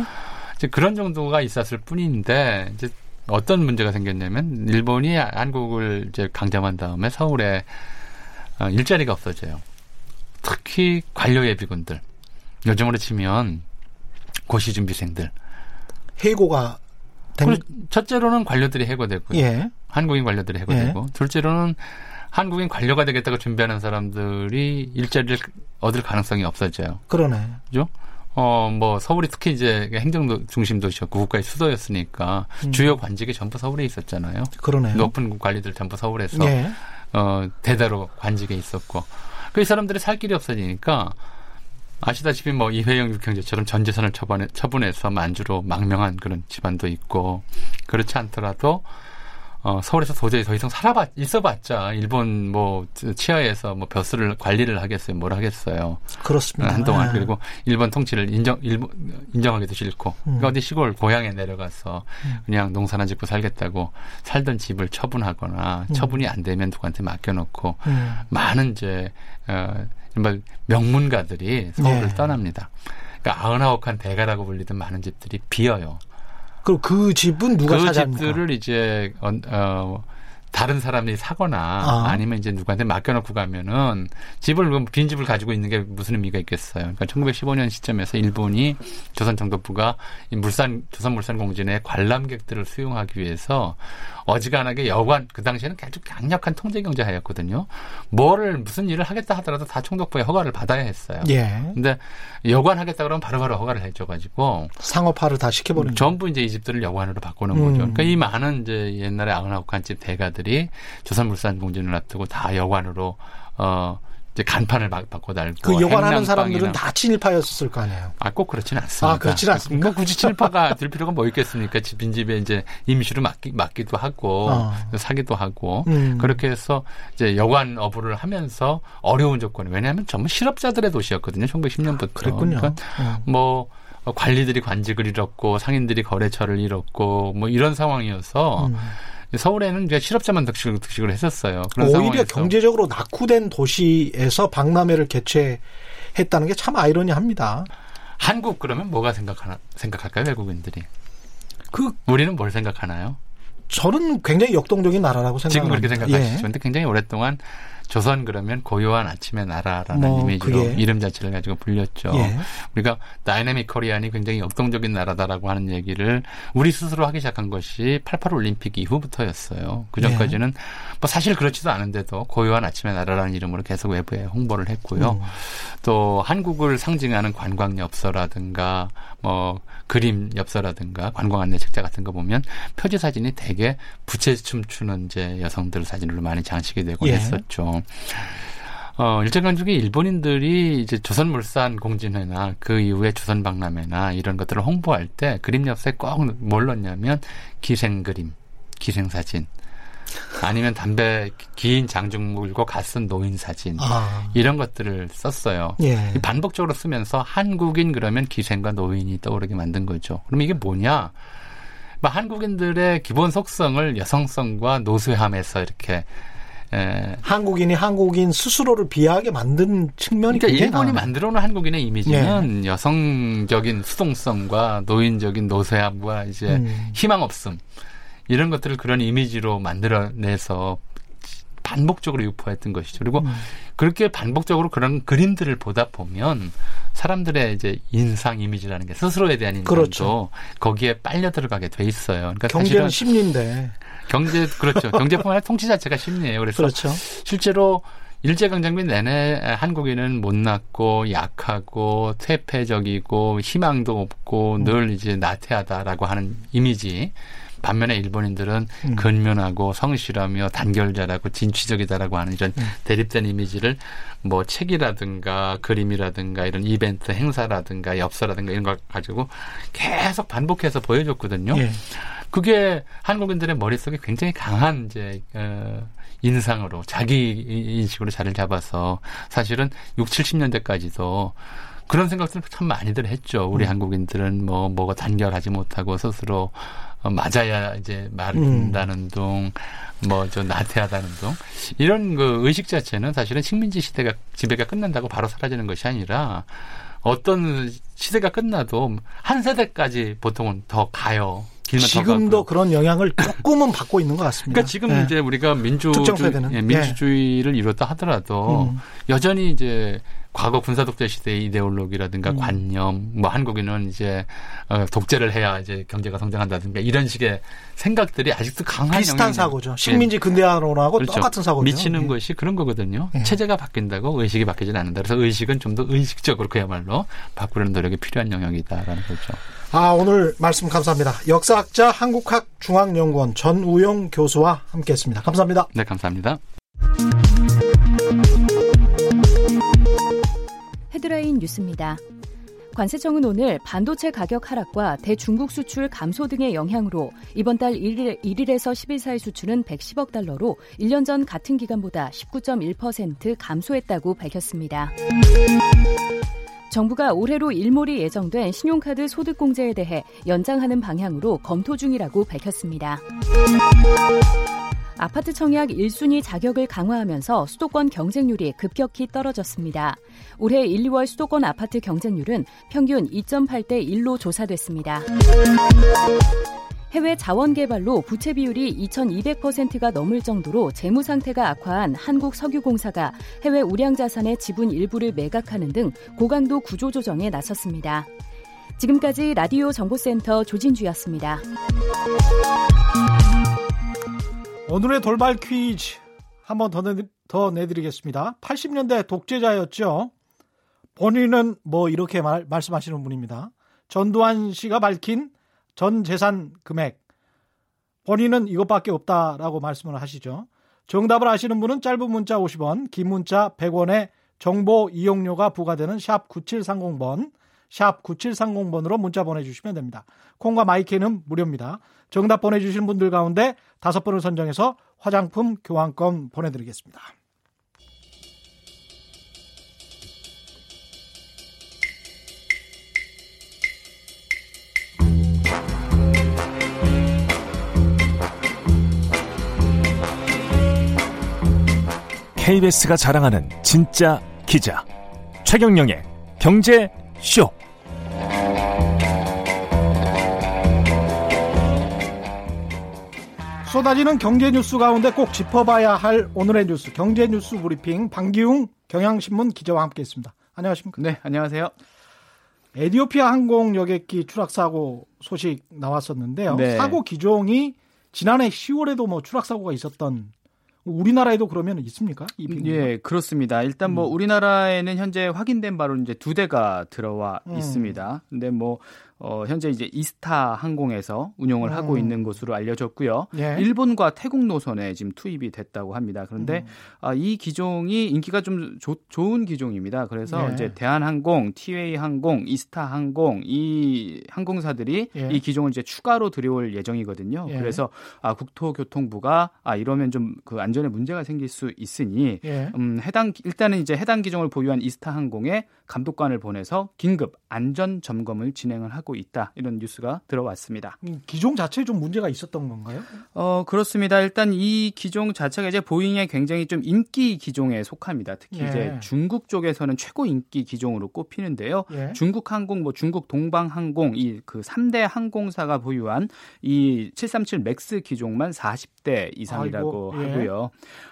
Speaker 4: 이제 그런 정도가 있었을 뿐인데 이제 어떤 문제가 생겼냐면 일본이 한국을 이제 강점한 다음에 서울에 어, 일자리가 없어져요. 특히 관료 예비군들. 요즘으로 치면 고시 준비생들.
Speaker 1: 해고가
Speaker 4: 된... 첫째로는 관료들이 해고되고 예. 한국인 관료들이 해고되고 예. 둘째로는 한국인 관료가 되겠다고 준비하는 사람들이 일자리를 얻을 가능성이 없어져요.
Speaker 1: 그러네.
Speaker 4: 그죠? 어, 뭐, 서울이 특히 이제 행정 중심 도시였고 국가의 수도였으니까 음. 주요 관직이 전부 서울에 있었잖아요.
Speaker 1: 그러네요.
Speaker 4: 높은 관리들 전부 서울에서 예. 어, 대대로 관직에 있었고. 그 사람들이 살 길이 없어지니까 아시다시피 뭐 이회영 육형제처럼 전 재산을 처분해, 처분해서 만주로 망명한 그런 집안도 있고 그렇지 않더라도 어, 서울에서 도저히 더 이상 살아봤, 있어봤자, 일본 뭐, 치하에서 뭐, 벼슬을 관리를 하겠어요. 뭘 하겠어요.
Speaker 1: 그렇습니다.
Speaker 4: 한동안. 네. 그리고 일본 통치를 인정, 일본, 인정하기도 싫고. 음. 그러니까 어디 시골 고향에 내려가서 음. 그냥 농사나 짓고 살겠다고 살던 집을 처분하거나 음. 처분이 안 되면 누구한테 맡겨놓고 음. 많은 이제, 어, 명문가들이 서울을 네. 떠납니다. 그러니까 아흔아홉한 대가라고 불리던 많은 집들이 비어요.
Speaker 1: 그럼 그 집은 누가
Speaker 4: 그
Speaker 1: 차지합니까?
Speaker 4: 집들을 이제 어, 어 다른 사람들이 사거나 아. 니면 이제 누구한테 맡겨놓고 가면은 집을 빈 집을 가지고 있는 게 무슨 의미가 있겠어요. 그러니까 1915년 시점에서 일본이 조선 정도부가 물산 조선 물산 공진의 관람객들을 수용하기 위해서 어지간하게 여관 그 당시에는 아주 강력한 통제 경제 하였거든요. 뭐를 무슨 일을 하겠다 하더라도 다 총독부의 허가를 받아야 했어요. 예. 근데 여관 하겠다 그러면 바로바로 바로 허가를 해줘 가지고
Speaker 1: 상업화를 다 시켜버린
Speaker 4: 전부 이제 이 집들을 여관으로 바꾸는 음. 거죠. 그러니까 이 많은 이제 옛날에 아흔아홉 집 대가들 이 조선물산공진을 놔두고 다 여관으로 어 이제 간판을 바, 꿔 달고
Speaker 1: 그 여관하는 사람들은 다 친일파였을 거 아니에요.
Speaker 4: 아 꼭 그렇지는 않습니다.
Speaker 1: 아 그렇지는 않습니까?
Speaker 4: 뭐 굳이 친일파가 [LAUGHS] 될 필요가 뭐 있겠습니까? 빈집에 이제 임시로 맡기, 맡기도 하고 어. 사기도 하고 음. 그렇게 해서 이제 여관 어부를 하면서 어려운 조건이 왜냐하면 전부 실업자들의 도시였거든요. 1910년부터. 아,
Speaker 1: 그랬군요. 그러니까
Speaker 4: 어. 뭐 관리들이 관직을 잃었고 상인들이 거래처를 잃었고 뭐 이런 상황이어서. 음. 서울에는 이제 실업자만 득식을, 득식을 했었어요.
Speaker 1: 오히려 상황에서. 경제적으로 낙후된 도시에서 박람회를 개최했다는 게 참 아이러니합니다.
Speaker 4: 한국 그러면 뭐가 생각하나 생각할까요 외국인들이? 그 우리는 뭘 생각하나요?
Speaker 1: 저는 굉장히 역동적인 나라라고 생각합니다.
Speaker 4: 지금 그렇게 생각하시죠. 예. 근데 굉장히 오랫동안 조선 그러면 고요한 아침의 나라라는 뭐, 이미지로 그게. 이름 자체를 가지고 불렸죠. 예. 우리가 다이내믹 코리안이 굉장히 역동적인 나라다라고 하는 얘기를 우리 스스로 하기 시작한 것이 88 올림픽 이후부터였어요. 그 전까지는 예. 뭐 사실 그렇지도 않은데도 고요한 아침의 나라라는 이름으로 계속 외부에 홍보를 했고요. 음. 또 한국을 상징하는 관광 엽서라든가 뭐 그림 엽서라든가 관광 안내 책자 같은 거 보면 표지 사진이 대개 부채 춤추는 이제 여성들 사진으로 많이 장식이 되곤 예. 했었죠. 어, 일제강점기 일본인들이 이제 조선물산 공진회나 그 이후에 조선박람회나 이런 것들을 홍보할 때 그림 엽서에 꼭 뭘 넣냐면 기생 그림, 기생 사진, 아니면 담배 긴 장중 물고 갓쓴 노인 사진 아. 이런 것들을 썼어요. 예. 반복적으로 쓰면서 한국인 그러면 기생과 노인이 떠오르게 만든 거죠. 그럼 이게 뭐냐? 뭐 한국인들의 기본 속성을 여성성과 노쇠함에서 이렇게
Speaker 1: 에. 한국인이 한국인 스스로를 비하하게 만든 측면이
Speaker 4: 그러니까 일본이 만들어놓은 한국인의 이미지는 예. 여성적인 수동성과 노인적인 노쇠함과 이제 음. 희망 없음 이런 것들을 그런 이미지로 만들어내서 반복적으로 유포했던 것이죠. 그리고 음. 그렇게 반복적으로 그런 그림들을 보다 보면 사람들의 이제 인상 이미지라는 게 스스로에 대한 인상도 그렇죠. 거기에 빨려 들어가게 돼 있어요.
Speaker 1: 그러니까 경제는 심리인데
Speaker 4: 경제 그렇죠. 경제뿐만 아니라 통치 자체가 심리예요. 그래서 그렇죠. 실제로 일제강점기 내내 한국인은 못났고 약하고 퇴폐적이고 희망도 없고 음. 늘 이제 나태하다라고 하는 이미지 반면에 일본인들은 음. 근면하고 성실하며 단결자라고 진취적이다라고 하는 이런 음. 대립된 이미지를 뭐 책이라든가 그림이라든가 이런 이벤트 행사라든가 엽서라든가 이런 걸 가지고 계속 반복해서 보여줬거든요. 예. 그게 한국인들의 머릿속에 굉장히 강한 이제 어 인상으로 자기 인식으로 자리를 잡아서 사실은 6, 70년대까지도 그런 생각들을 참 많이들 했죠. 우리 음. 한국인들은 뭐 뭐가 단결하지 못하고 스스로 어, 맞아야 이제 말한다는 음. 둥, 뭐저 나태하다는 둥 이런 그 의식 자체는 사실은 식민지 시대가 지배가 끝난다고 바로 사라지는 것이 아니라 어떤 시대가 끝나도 한 세대까지 보통은 더 가요.
Speaker 1: 지금도 그런 영향을 조금은 받고 있는 것 같습니다.
Speaker 4: 그러니까 지금 네. 이제 우리가 민주주의, 예, 민주주의를 네. 이뤘다 하더라도 음. 여전히 이제 과거 군사 독재 시대의 이데올로기라든가 음. 관념, 뭐 한국인은 이제 어, 독재를 해야 이제 경제가 성장한다든가 이런 식의 생각들이 아직도 강한
Speaker 1: 비슷한 사고죠. 식민지 예. 근대화론하고 그렇죠. 똑같은 사고죠.
Speaker 4: 미치는 예. 것이 그런 거거든요. 예. 체제가 바뀐다고 의식이 바뀌지는 않는다. 그래서 의식은 좀 더 의식적으로 그야말로 바꾸려는 노력이 필요한 영역이다라는 거죠.
Speaker 1: 아 오늘 말씀 감사합니다. 역사학자 한국학 중앙연구원 전우용 교수와 함께했습니다. 감사합니다.
Speaker 4: 네, 감사합니다.
Speaker 5: 헤드라인 뉴스입니다. 관세청은 오늘 반도체 가격 하락과 대중국 수출 감소 등의 영향으로 이번 달 1일, 1일에서 10일 사이 수출은 110억 달러로 1년 전 같은 기간보다 19.1% 감소했다고 밝혔습니다. 정부가 올해로 일몰이 예정된 신용카드 소득공제에 대해 연장하는 방향으로 검토 중이라고 밝혔습니다. 아파트 청약 1순위 자격을 강화하면서 수도권 경쟁률이 급격히 떨어졌습니다. 올해 1, 2월 수도권 아파트 경쟁률은 평균 2.8대 1로 조사됐습니다. 해외 자원 개발로 부채 비율이 2200%가 넘을 정도로 재무 상태가 악화한 한국석유공사가 해외 우량 자산의 지분 일부를 매각하는 등 고강도 구조 조정에 나섰습니다. 지금까지 라디오 정보센터 조진주였습니다.
Speaker 1: 오늘의 돌발 퀴즈 한 번 더, 내, 더 내드리겠습니다. 80년대 독재자였죠. 본인은 뭐 이렇게 말, 말씀하시는 분입니다. 전두환 씨가 밝힌 전 재산 금액. 본인은 이것밖에 없다라고 말씀을 하시죠. 정답을 아시는 분은 짧은 문자 50원, 긴 문자 100원에 정보 이용료가 부과되는 샵 9730번, 샵 9730번으로 문자 보내주시면 됩니다. 콩과 마이크는 무료입니다. 정답 보내주신 분들 가운데 다섯 분을 선정해서 화장품 교환권 보내드리겠습니다.
Speaker 2: KBS가 자랑하는 진짜 기자 최경영의 경제 쇼.
Speaker 1: 쏟아지는 경제 뉴스 가운데 꼭 짚어봐야 할 오늘의 뉴스 경제 뉴스 브리핑 방기웅 경향신문 기자와 함께했습니다. 안녕하십니까?
Speaker 6: 네, 안녕하세요.
Speaker 1: 에디오피아 항공 여객기 추락 사고 소식 나왔었는데요. 네. 사고 기종이 지난해 10월에도 뭐 추락 사고가 있었던 우리나라에도 그러면 있습니까? 이
Speaker 6: 예, 그렇습니다. 일단 뭐 음. 우리나라에는 현재 확인된 바로 이제 두 대가 들어와 음. 있습니다. 근데 뭐 어, 현재 이제 이스타 항공에서 운용을 음. 하고 있는 것으로 알려졌고요. 예. 일본과 태국 노선에 지금 투입이 됐다고 합니다. 그런데 음. 아, 이 기종이 인기가 좀 조, 좋은 기종입니다. 그래서 예. 이제 대한항공, 티웨이 항공, 이스타 항공 이 항공사들이 예. 이 기종을 이제 추가로 들여올 예정이거든요. 예. 그래서 아, 국토교통부가 아 이러면 좀 그 안전에 문제가 생길 수 있으니 예. 음, 해당 일단은 이제 해당 기종을 보유한 이스타 항공에 감독관을 보내서 긴급 안전 점검을 진행을 하고 하고 있다 이런 뉴스가 들어왔습니다.
Speaker 1: 음, 기종 자체에 좀 문제가 있었던 건가요?
Speaker 6: 어 그렇습니다. 일단 이 기종 자체가 이제 보잉의 굉장히 좀 인기 기종에 속합니다. 특히 예. 이제 중국 쪽에서는 최고 인기 기종으로 꼽히는데요. 예. 중국 항공, 뭐 중국 동방항공 이 그 3대 항공사가 보유한 이 737 맥스 기종만 40대 이상이라고 아이고, 예. 하고요.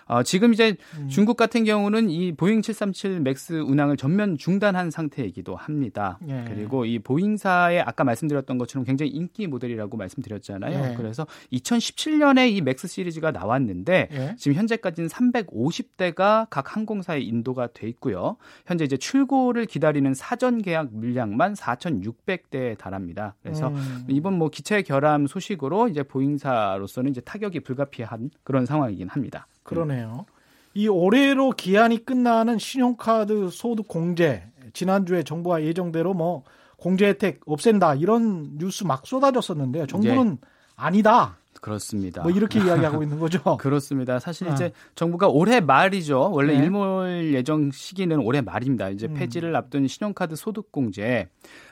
Speaker 6: 어, 지금 이제 음. 중국 같은 경우는 이 보잉 737 맥스 운항을 전면 중단한 상태이기도 합니다. 예. 그리고 이 보잉사의 아까 말씀드렸던 것처럼 굉장히 인기 모델이라고 말씀드렸잖아요. 예. 그래서 2017년에 이 맥스 시리즈가 나왔는데 예. 지금 현재까지는 350대가 각 항공사에 인도가 돼 있고요. 현재 이제 출고를 기다리는 사전 계약 물량만 4,600대에 달합니다. 그래서 음. 이번 뭐 기체 결함 소식으로 이제 보잉사로서는 이제 타격이 불가피한 그런 상황이긴 합니다.
Speaker 1: 그러네요. 이 올해로 기한이 끝나는 신용카드 소득 공제 지난주에 정부가 예정대로 뭐 공제 혜택 없앤다 이런 뉴스 막 쏟아졌었는데요. 정부는 예. 아니다.
Speaker 6: 그렇습니다.
Speaker 1: 뭐 이렇게 [LAUGHS] 이야기하고 있는 거죠.
Speaker 6: 그렇습니다. 사실 이제 아. 정부가 올해 말이죠. 원래 네. 일몰 예정 시기는 올해 말입니다. 이제 음. 폐지를 앞둔 신용카드 소득공제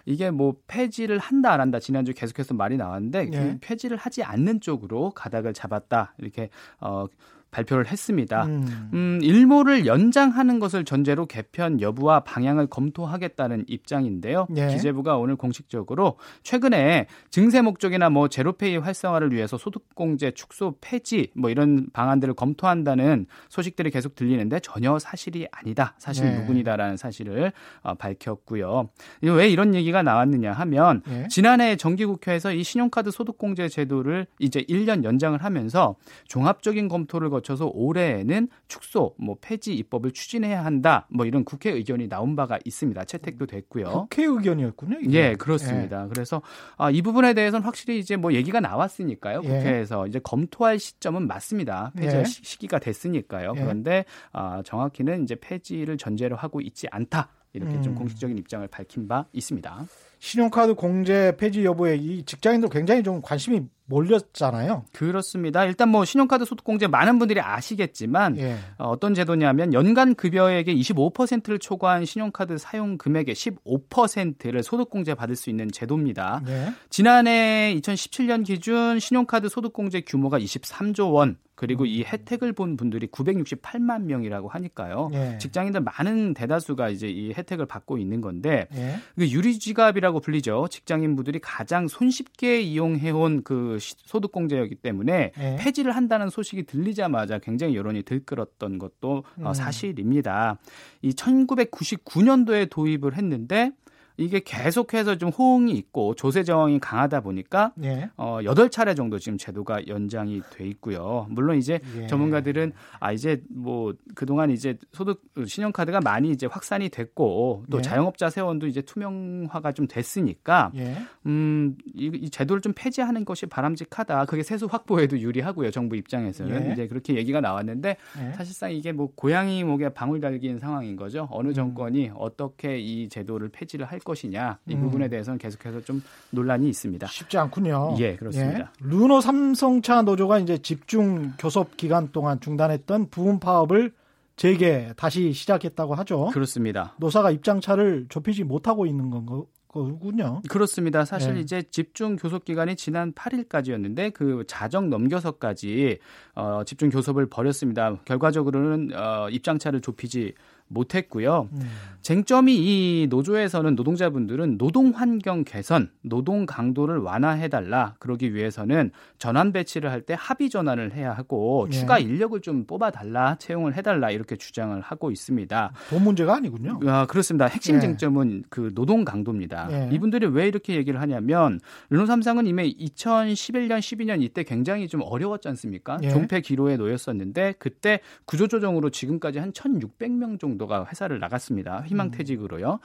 Speaker 6: 이게 뭐 폐지를 한다 안 한다 지난주 계속해서 말이 나왔는데 네. 그 폐지를 하지 않는 쪽으로 가닥을 잡았다 이렇게 어 발표를 했습니다. 음. 음, 일몰을 연장하는 것을 전제로 개편 여부와 방향을 검토하겠다는 입장인데요. 예. 기재부가 오늘 공식적으로 최근에 증세 목적이나 뭐 제로페이 활성화를 위해서 소득공제 축소 폐지 뭐 이런 방안들을 검토한다는 소식들이 계속 들리는데 전혀 사실이 아니다. 사실 예. 무근이다라는 사실을 어, 밝혔고요. 왜 이런 얘기가 나왔느냐 하면 예. 지난해 정기국회에서 이 신용카드 소득공제 제도를 이제 1년 연장을 하면서 종합적인 검토를 거 거쳐서 올해에는 축소, 뭐 폐지 입법을 추진해야 한다. 뭐 이런 국회 의견이 나온 바가 있습니다. 채택도 됐고요.
Speaker 1: 국회 의견이었군요.
Speaker 6: 이게. 예, 그렇습니다. 예. 그래서 아, 이 부분에 대해서는 확실히 이제 뭐 얘기가 나왔으니까요. 예. 국회에서 예. 이제 검토할 시점은 맞습니다. 폐지 예. 시기가 됐으니까요. 예. 그런데 아, 정확히는 이제 폐지를 전제로 하고 있지 않다. 이렇게 음. 좀 공식적인 입장을 밝힌 바 있습니다.
Speaker 1: 신용카드 공제 폐지 여부에 이 직장인들 굉장히 좀 관심이 몰렸잖아요.
Speaker 6: 그렇습니다. 일단 뭐 신용카드 소득공제 많은 분들이 아시겠지만 예. 어, 떤 제도냐면 연간 급여액의 25%를 초과한 신용카드 사용 금액의 15%를 소득공제 받을 수 있는 제도입니다. 예. 지난해 2017년 기준 신용카드 소득공제 규모가 23조 원, 그리고 이 혜택을 본 분들이 968만 명이라고 하니까요. 예. 직장인들 많은 대다수가 이제 이 혜택을 받고 있는 건데 예. 그 유리지갑이라고 불리죠. 직장인분들이 가장 손쉽게 이용해온 그그 소득공제였기 때문에 네. 폐지를 한다는 소식이 들리자마자 굉장히 여론이 들끓었던 것도 어, 음. 사실입니다. 이 1999년도에 도입을 했는데 이게 계속해서 좀 호응이 있고 조세 저항이 강하다 보니까 예. 어 8차례 정도 지금 제도가 연장이 돼 있고요. 물론 이제 예. 전문가들은 아 이제 뭐 그동안 이제 소득 신용카드가 많이 이제 확산이 됐고 또 예. 자영업자 세원도 이제 투명화가 좀 됐으니까 예. 음, 이, 이, 제도를 좀 폐지하는 것이 바람직하다. 그게 세수 확보에도 유리하고요. 정부 입장에서는 예. 이제 그렇게 얘기가 나왔는데 예. 사실상 이게 뭐 고양이 목에 방울 달기인 상황인 거죠. 어느 음. 정권이 음. 어떻게 이 제도를 폐지를 할 것이냐 이 음. 부분에 대해서는 계속해서 좀 논란이 있습니다.
Speaker 1: 쉽지 않군요.
Speaker 6: 예, 그렇습니다. 예.
Speaker 1: 르노 삼성차 노조가 이제 집중 교섭 기간 동안 중단했던 부분 파업을 재개 다시 시작했다고 하죠.
Speaker 6: 그렇습니다.
Speaker 1: 노사가 입장차를 좁히지 못하고 있는 건 거군요.
Speaker 6: 그렇습니다. 사실 네. 이제 집중 교섭 기간이 지난 8일까지였는데 그 자정 넘겨서까지 어, 집중 교섭을 벌였습니다. 결과적으로는 어, 입장차를 좁히지 못했고요. 음. 쟁점이 이 노조에서는 노동자분들은 노동 환경 개선, 노동 강도를 완화해달라. 그러기 위해서는 전환 배치를 할 때 합의 전환을 해야 하고 예. 추가 인력을 좀 뽑아달라, 채용을 해달라 이렇게 주장을 하고 있습니다.
Speaker 1: 돈 문제가 아니군요.
Speaker 6: 아, 그렇습니다. 핵심 예. 쟁점은 그 노동 강도입니다. 예. 이분들이 왜 이렇게 얘기를 하냐면 르노 삼상은 이미 2011년, 12년 이때 굉장히 좀 어려웠지 않습니까? 예. 종폐 기로에 놓였었는데 그때 구조조정으로 지금까지 한 1,600명 정도 정도가 회사를 나갔습니다. 희망퇴직으로요.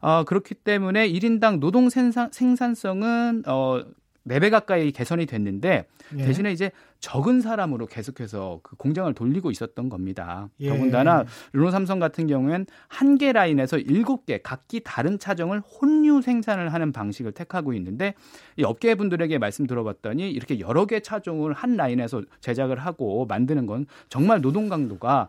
Speaker 6: 어, 그렇기 때문에 1인당 노동 생산, 생산성은 어, 4배 가까이 개선이 됐는데 예. 대신에 이제 적은 사람으로 계속해서 그 공장을 돌리고 있었던 겁니다. 예. 더군다나 르노삼성 같은 경우엔 한 개 라인에서 7개 각기 다른 차종을 혼류 생산을 하는 방식을 택하고 있는데 이 업계 분들에게 말씀 들어봤더니 이렇게 여러 개 차종을 한 라인에서 제작을 하고 만드는 건 정말 노동 강도가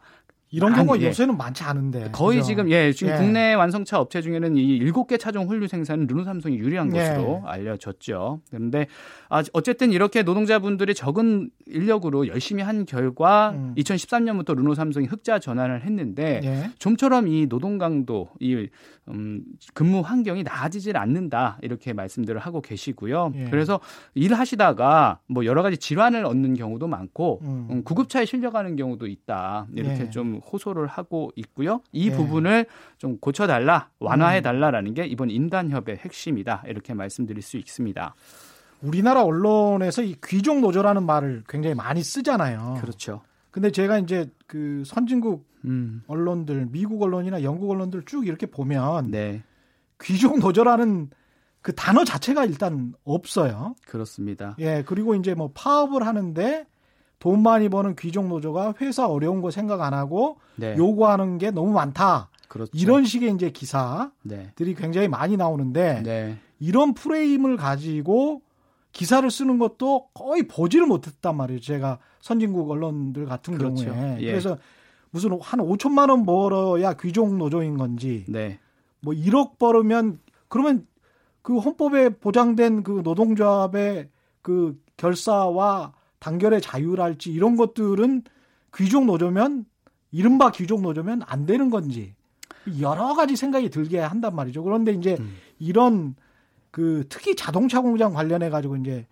Speaker 1: 이런 경우가 예. 요새는 많지 않은데.
Speaker 6: 거의 그죠? 지금 예, 지금 예. 국내 완성차 업체 중에는 이 일곱 개 차종 홀류 생산은 르노삼성이 유리한 예. 것으로 알려졌죠. 그런데 아, 어쨌든 이렇게 노동자분들이 적은 인력으로 열심히 한 결과 음. 2013년부터 르노삼성이 흑자 전환을 했는데 예. 좀처럼 이 노동 강도, 이 음, 근무 환경이 나아지질 않는다 이렇게 말씀들을 하고 계시고요. 예. 그래서 일하시다가 뭐 여러 가지 질환을 얻는 경우도 많고 음. 음 구급차에 실려가는 경우도 있다 이렇게 예. 좀 호소를 하고 있고요. 이 네. 부분을 좀 고쳐달라, 완화해달라라는 게 이번 인단협의 핵심이다. 이렇게 말씀드릴 수 있습니다.
Speaker 1: 우리나라 언론에서 이 귀족 노조라는 말을 굉장히 많이 쓰잖아요.
Speaker 6: 그렇죠.
Speaker 1: 근데 제가 이제 그 선진국 음. 언론들, 미국 언론이나 영국 언론들 쭉 이렇게 보면 네. 귀족 노조라는 그 단어 자체가 일단 없어요.
Speaker 6: 그렇습니다.
Speaker 1: 예, 그리고 이제 뭐 파업을 하는데 돈 많이 버는 귀족 노조가 회사 어려운 거 생각 안 하고 네. 요구하는 게 너무 많다. 그렇죠. 이런 식의 이제 기사들이 네. 굉장히 많이 나오는데 네. 이런 프레임을 가지고 기사를 쓰는 것도 거의 보지를 못했단 말이에요. 제가 선진국 언론들 같은 그렇죠. 경우에 예. 그래서 무슨 한 5천만 원 벌어야 귀족 노조인 건지 네. 뭐 1억 벌으면 그러면 그 헌법에 보장된 그 노동조합의 그 결사와 단결의 자유랄지 이런 것들은 귀족 노조면 이른바 귀족 노조면 안 되는 건지 여러 가지 생각이 들게 한단 말이죠. 그런데 이제 음. 이런 그 특히 자동차 공장 관련해 가지고 이제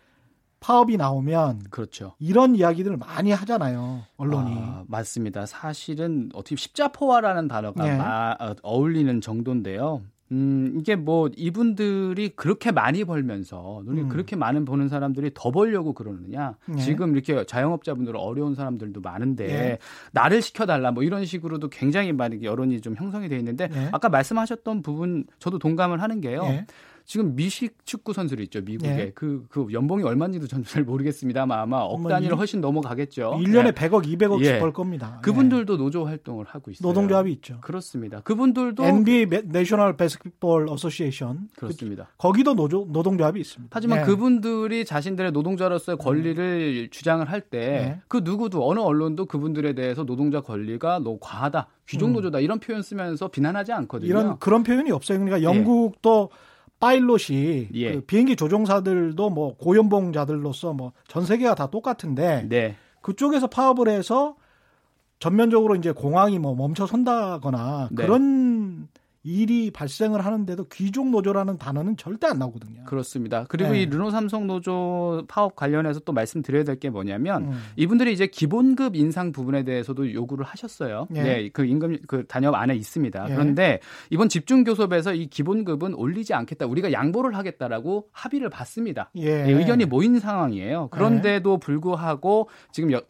Speaker 1: 파업이 나오면 그렇죠. 이런 이야기들을 많이 하잖아요. 언론이. 아,
Speaker 6: 맞습니다. 사실은 어떻게 십자포화라는 단어가 네. 마, 어, 어울리는 정도인데요. 음, 이게 뭐 이분들이 그렇게 많이 벌면서 음. 그렇게 많은 보는 사람들이 더 벌려고 그러느냐. 네. 지금 이렇게 자영업자분들 어려운 사람들도 많은데 네. 나를 시켜달라 뭐 이런 식으로도 굉장히 많은 여론이 좀 형성이 돼 있는데 네. 아까 말씀하셨던 부분 저도 동감을 하는 게요. 네. 지금 미식 축구 선수들 있죠 미국에 네. 그, 그 연봉이 얼마인지도 저는 잘 모르겠습니다만 아마 억 단위로 훨씬 넘어가겠죠.
Speaker 1: 1년에 네. 100억, 200억씩 예. 벌 겁니다.
Speaker 6: 그분들도 네. 노조 활동을 하고 있어요.
Speaker 1: 노동조합이 있죠.
Speaker 6: 그렇습니다. 그분들도
Speaker 1: NBA National Basketball Association
Speaker 6: 그렇습니다.
Speaker 1: 그, 거기도 노조 노동조합이 있습니다.
Speaker 6: 하지만 네. 그분들이 자신들의 노동자로서의 권리를 음. 주장을 할 때그 네. 누구도 어느 언론도 그분들에 대해서 노동자 권리가 너무 과하다, 귀족 음. 노조다 이런 표현 쓰면서 비난하지 않거든요.
Speaker 1: 이런 그런 표현이 없어요. 그러니까 영국도 예. 파일럿이 예. 그 비행기 조종사들도 뭐 고연봉자들로서 뭐 전 세계가 다 똑같은데 네. 그쪽에서 파업을 해서 전면적으로 이제 공항이 뭐 멈춰 선다거나 네. 그런 일이 발생을 하는데도 귀족 노조라는 단어는 절대 안 나오거든요.
Speaker 6: 그렇습니다. 그리고 네. 이 르노 삼성 노조 파업 관련해서 또 말씀드려야 될 게 뭐냐면 음. 이분들이 이제 기본급 인상 부분에 대해서도 요구를 하셨어요. 네, 네그 임금 그 단협 안에 있습니다. 네. 그런데 이번 집중 교섭에서 이 기본급은 올리지 않겠다. 우리가 양보를 하겠다라고 합의를 받습니다. 예. 네, 의견이 모인 상황이에요. 그런데도 불구하고 지금 여,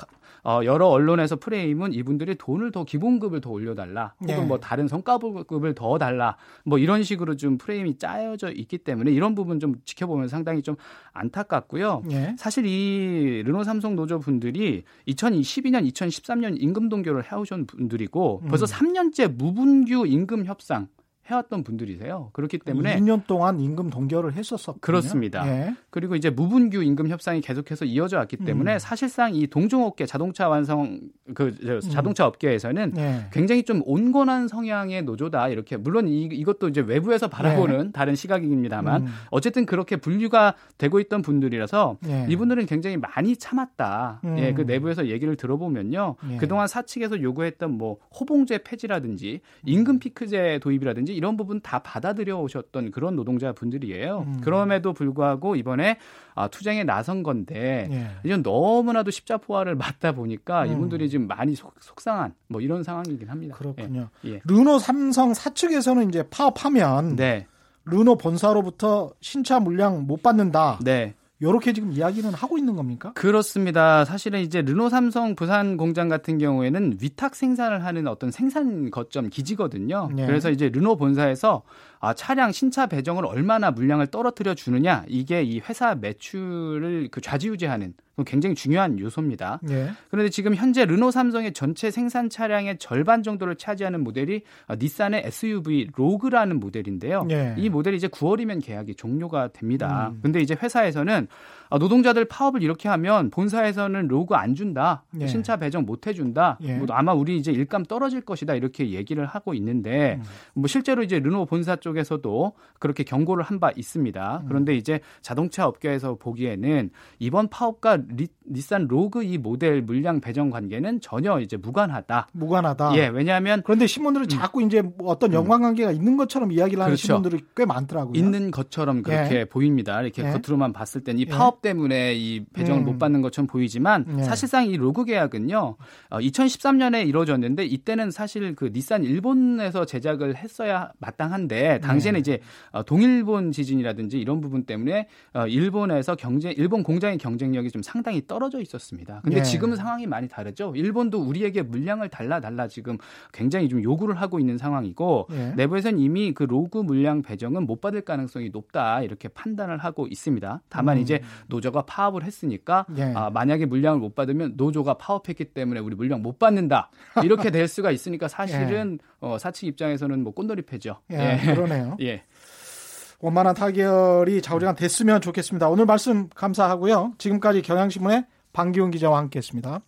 Speaker 6: 어, 여러 언론에서 프레임은 이분들이 돈을 더 기본급을 더 올려달라 혹은 네. 뭐 다른 성과급을 더 달라 뭐 이런 식으로 좀 프레임이 짜여져 있기 때문에 이런 부분 좀 지켜보면 상당히 좀 안타깝고요. 네. 사실 이 르노 삼성 노조 분들이 2012년, 2013년 임금 동결을 해오신 분들이고 벌써 음. 3년째 무분규 임금 협상 해왔던 분들이세요. 그렇기 때문에
Speaker 1: 2년 동안 임금 동결을 했었었
Speaker 6: 그렇습니다. 예. 그리고 이제 무분규 임금 협상이 계속해서 이어져 왔기 때문에 음. 사실상 이 동종업계 자동차 완성 그 음. 자동차 업계에서는 예. 굉장히 좀 온건한 성향의 노조다 이렇게 물론 이, 이것도 이제 외부에서 바라보는 예. 다른 시각입니다만 음. 어쨌든 그렇게 분류가 되고 있던 분들이라서 예. 이분들은 굉장히 많이 참았다. 음. 예, 그 내부에서 얘기를 들어보면요. 예. 그동안 사측에서 요구했던 뭐 호봉제 폐지라든지 임금 피크제 도입이라든지 라든지 이런 부분 다 받아들여 오셨던 그런 노동자분들이에요. 음. 그럼에도 불구하고 이번에 아, 투쟁에 나선 건데 예. 이건 너무나도 십자포화를 맞다 보니까 음. 이분들이 지금 많이 속, 속상한 뭐 이런 상황이긴 합니다.
Speaker 1: 그렇군요. 예. 예. 르노 삼성 사측에서는 이제 파업하면 네. 르노 본사로부터 신차 물량 못 받는다. 네. 이렇게 지금 이야기는 하고 있는 겁니까?
Speaker 6: 그렇습니다. 사실은 이제 르노 삼성 부산 공장 같은 경우에는 위탁 생산을 하는 어떤 생산 거점 기지거든요. 네. 그래서 이제 르노 본사에서 아, 차량 신차 배정을 얼마나 물량을 떨어뜨려 주느냐 이게 이 회사 매출을 그 좌지우지하는 굉장히 중요한 요소입니다. 네. 그런데 지금 현재 르노 삼성의 전체 생산 차량의 절반 정도를 차지하는 모델이 아, 닛산의 SUV 로그라는 모델인데요. 네. 이 모델이 이제 9월이면 계약이 종료가 됩니다. 음. 근데 이제 회사에서는 아, 노동자들 파업을 이렇게 하면 본사에서는 로그 안 준다, 예. 신차 배정 못 해준다, 예. 뭐 아마 우리 이제 일감 떨어질 것이다 이렇게 얘기를 하고 있는데 음. 뭐 실제로 이제 르노 본사 쪽에서도 그렇게 경고를 한 바 있습니다. 음. 그런데 이제 자동차 업계에서 보기에는 이번 파업과 리, 닛산 로그 이 모델 물량 배정 관계는 전혀 이제 무관하다.
Speaker 1: 무관하다.
Speaker 6: 예, 왜냐하면
Speaker 1: 그런데 신문들은 음. 자꾸 이제 뭐 어떤 음. 연관관계가 음. 있는 것처럼 이야기를 하는 그렇죠. 신문들이 꽤 많더라고요.
Speaker 6: 있는 것처럼 그렇게 예. 보입니다. 이렇게 예. 겉으로만 봤을 땐이 파업 때문에 이 배정을 음. 못 받는 것처럼 보이지만 네. 사실상 이 로그 계약은요. 어, 2013년에 이루어졌는데 이때는 사실 그 닛산 일본에서 제작을 했어야 마땅한데 당시에는 네. 이제 어, 동일본 지진이라든지 이런 부분 때문에 어, 일본에서 경쟁 일본 공장의 경쟁력이 좀 상당히 떨어져 있었습니다. 근데 네. 지금은 상황이 많이 다르죠. 일본도 우리에게 물량을 달라 달라 지금 굉장히 좀 요구를 하고 있는 상황이고 네. 내부에서는 이미 그 로그 물량 배정은 못 받을 가능성이 높다 이렇게 판단을 하고 있습니다. 다만 음. 이제 노조가 파업을 했으니까 예. 아, 만약에 물량을 못 받으면 노조가 파업했기 때문에 우리 물량 못 받는다 이렇게 될 수가 있으니까 사실은 예. 어, 사측 입장에서는 뭐 꼰돌이패죠.
Speaker 1: 예, 예. 그러네요. [LAUGHS] 예. 원만한 타결이 자우리가 됐으면 좋겠습니다. 오늘 말씀 감사하고요. 지금까지 경향신문의 방기훈 기자와 함께했습니다.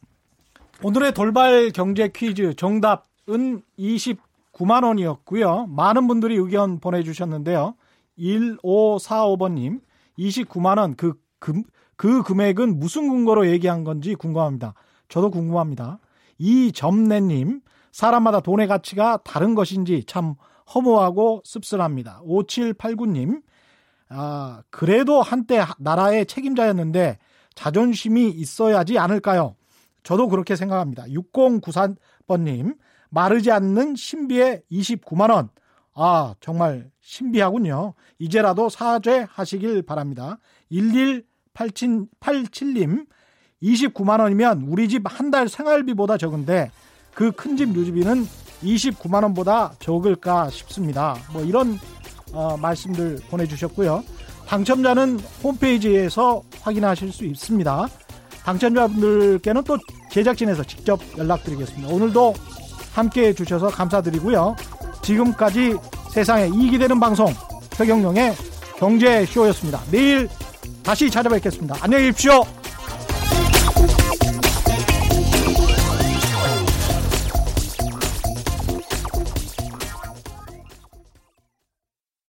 Speaker 1: 오늘의 돌발 경제 퀴즈 정답은 29만 원이었고요. 많은 분들이 의견 보내주셨는데요. 1545번님, 29만 원, 그 금, 그 금액은 무슨 근거로 얘기한 건지 궁금합니다. 저도 궁금합니다. 이점내님, 사람마다 돈의 가치가 다른 것인지 참 허무하고 씁쓸합니다. 5789님, 아, 그래도 한때 나라의 책임자였는데 자존심이 있어야지 않을까요? 저도 그렇게 생각합니다. 6094번님, 마르지 않는 신비의 29만원. 아, 정말 신비하군요. 이제라도 사죄하시길 바랍니다. 1187님, 29만원이면 우리 집 한 달 생활비보다 적은데 그 큰 집 유지비는 29만원보다 적을까 싶습니다. 뭐 이런 어, 말씀들 보내주셨고요. 당첨자는 홈페이지에서 확인하실 수 있습니다. 당첨자분들께는 또 제작진에서 직접 연락드리겠습니다. 오늘도 함께 해주셔서 감사드리고요. 지금까지 세상에 이익이 되는 방송 최경영의 경제쇼였습니다. 내일 다시 찾아뵙겠습니다. 안녕히 계십시오.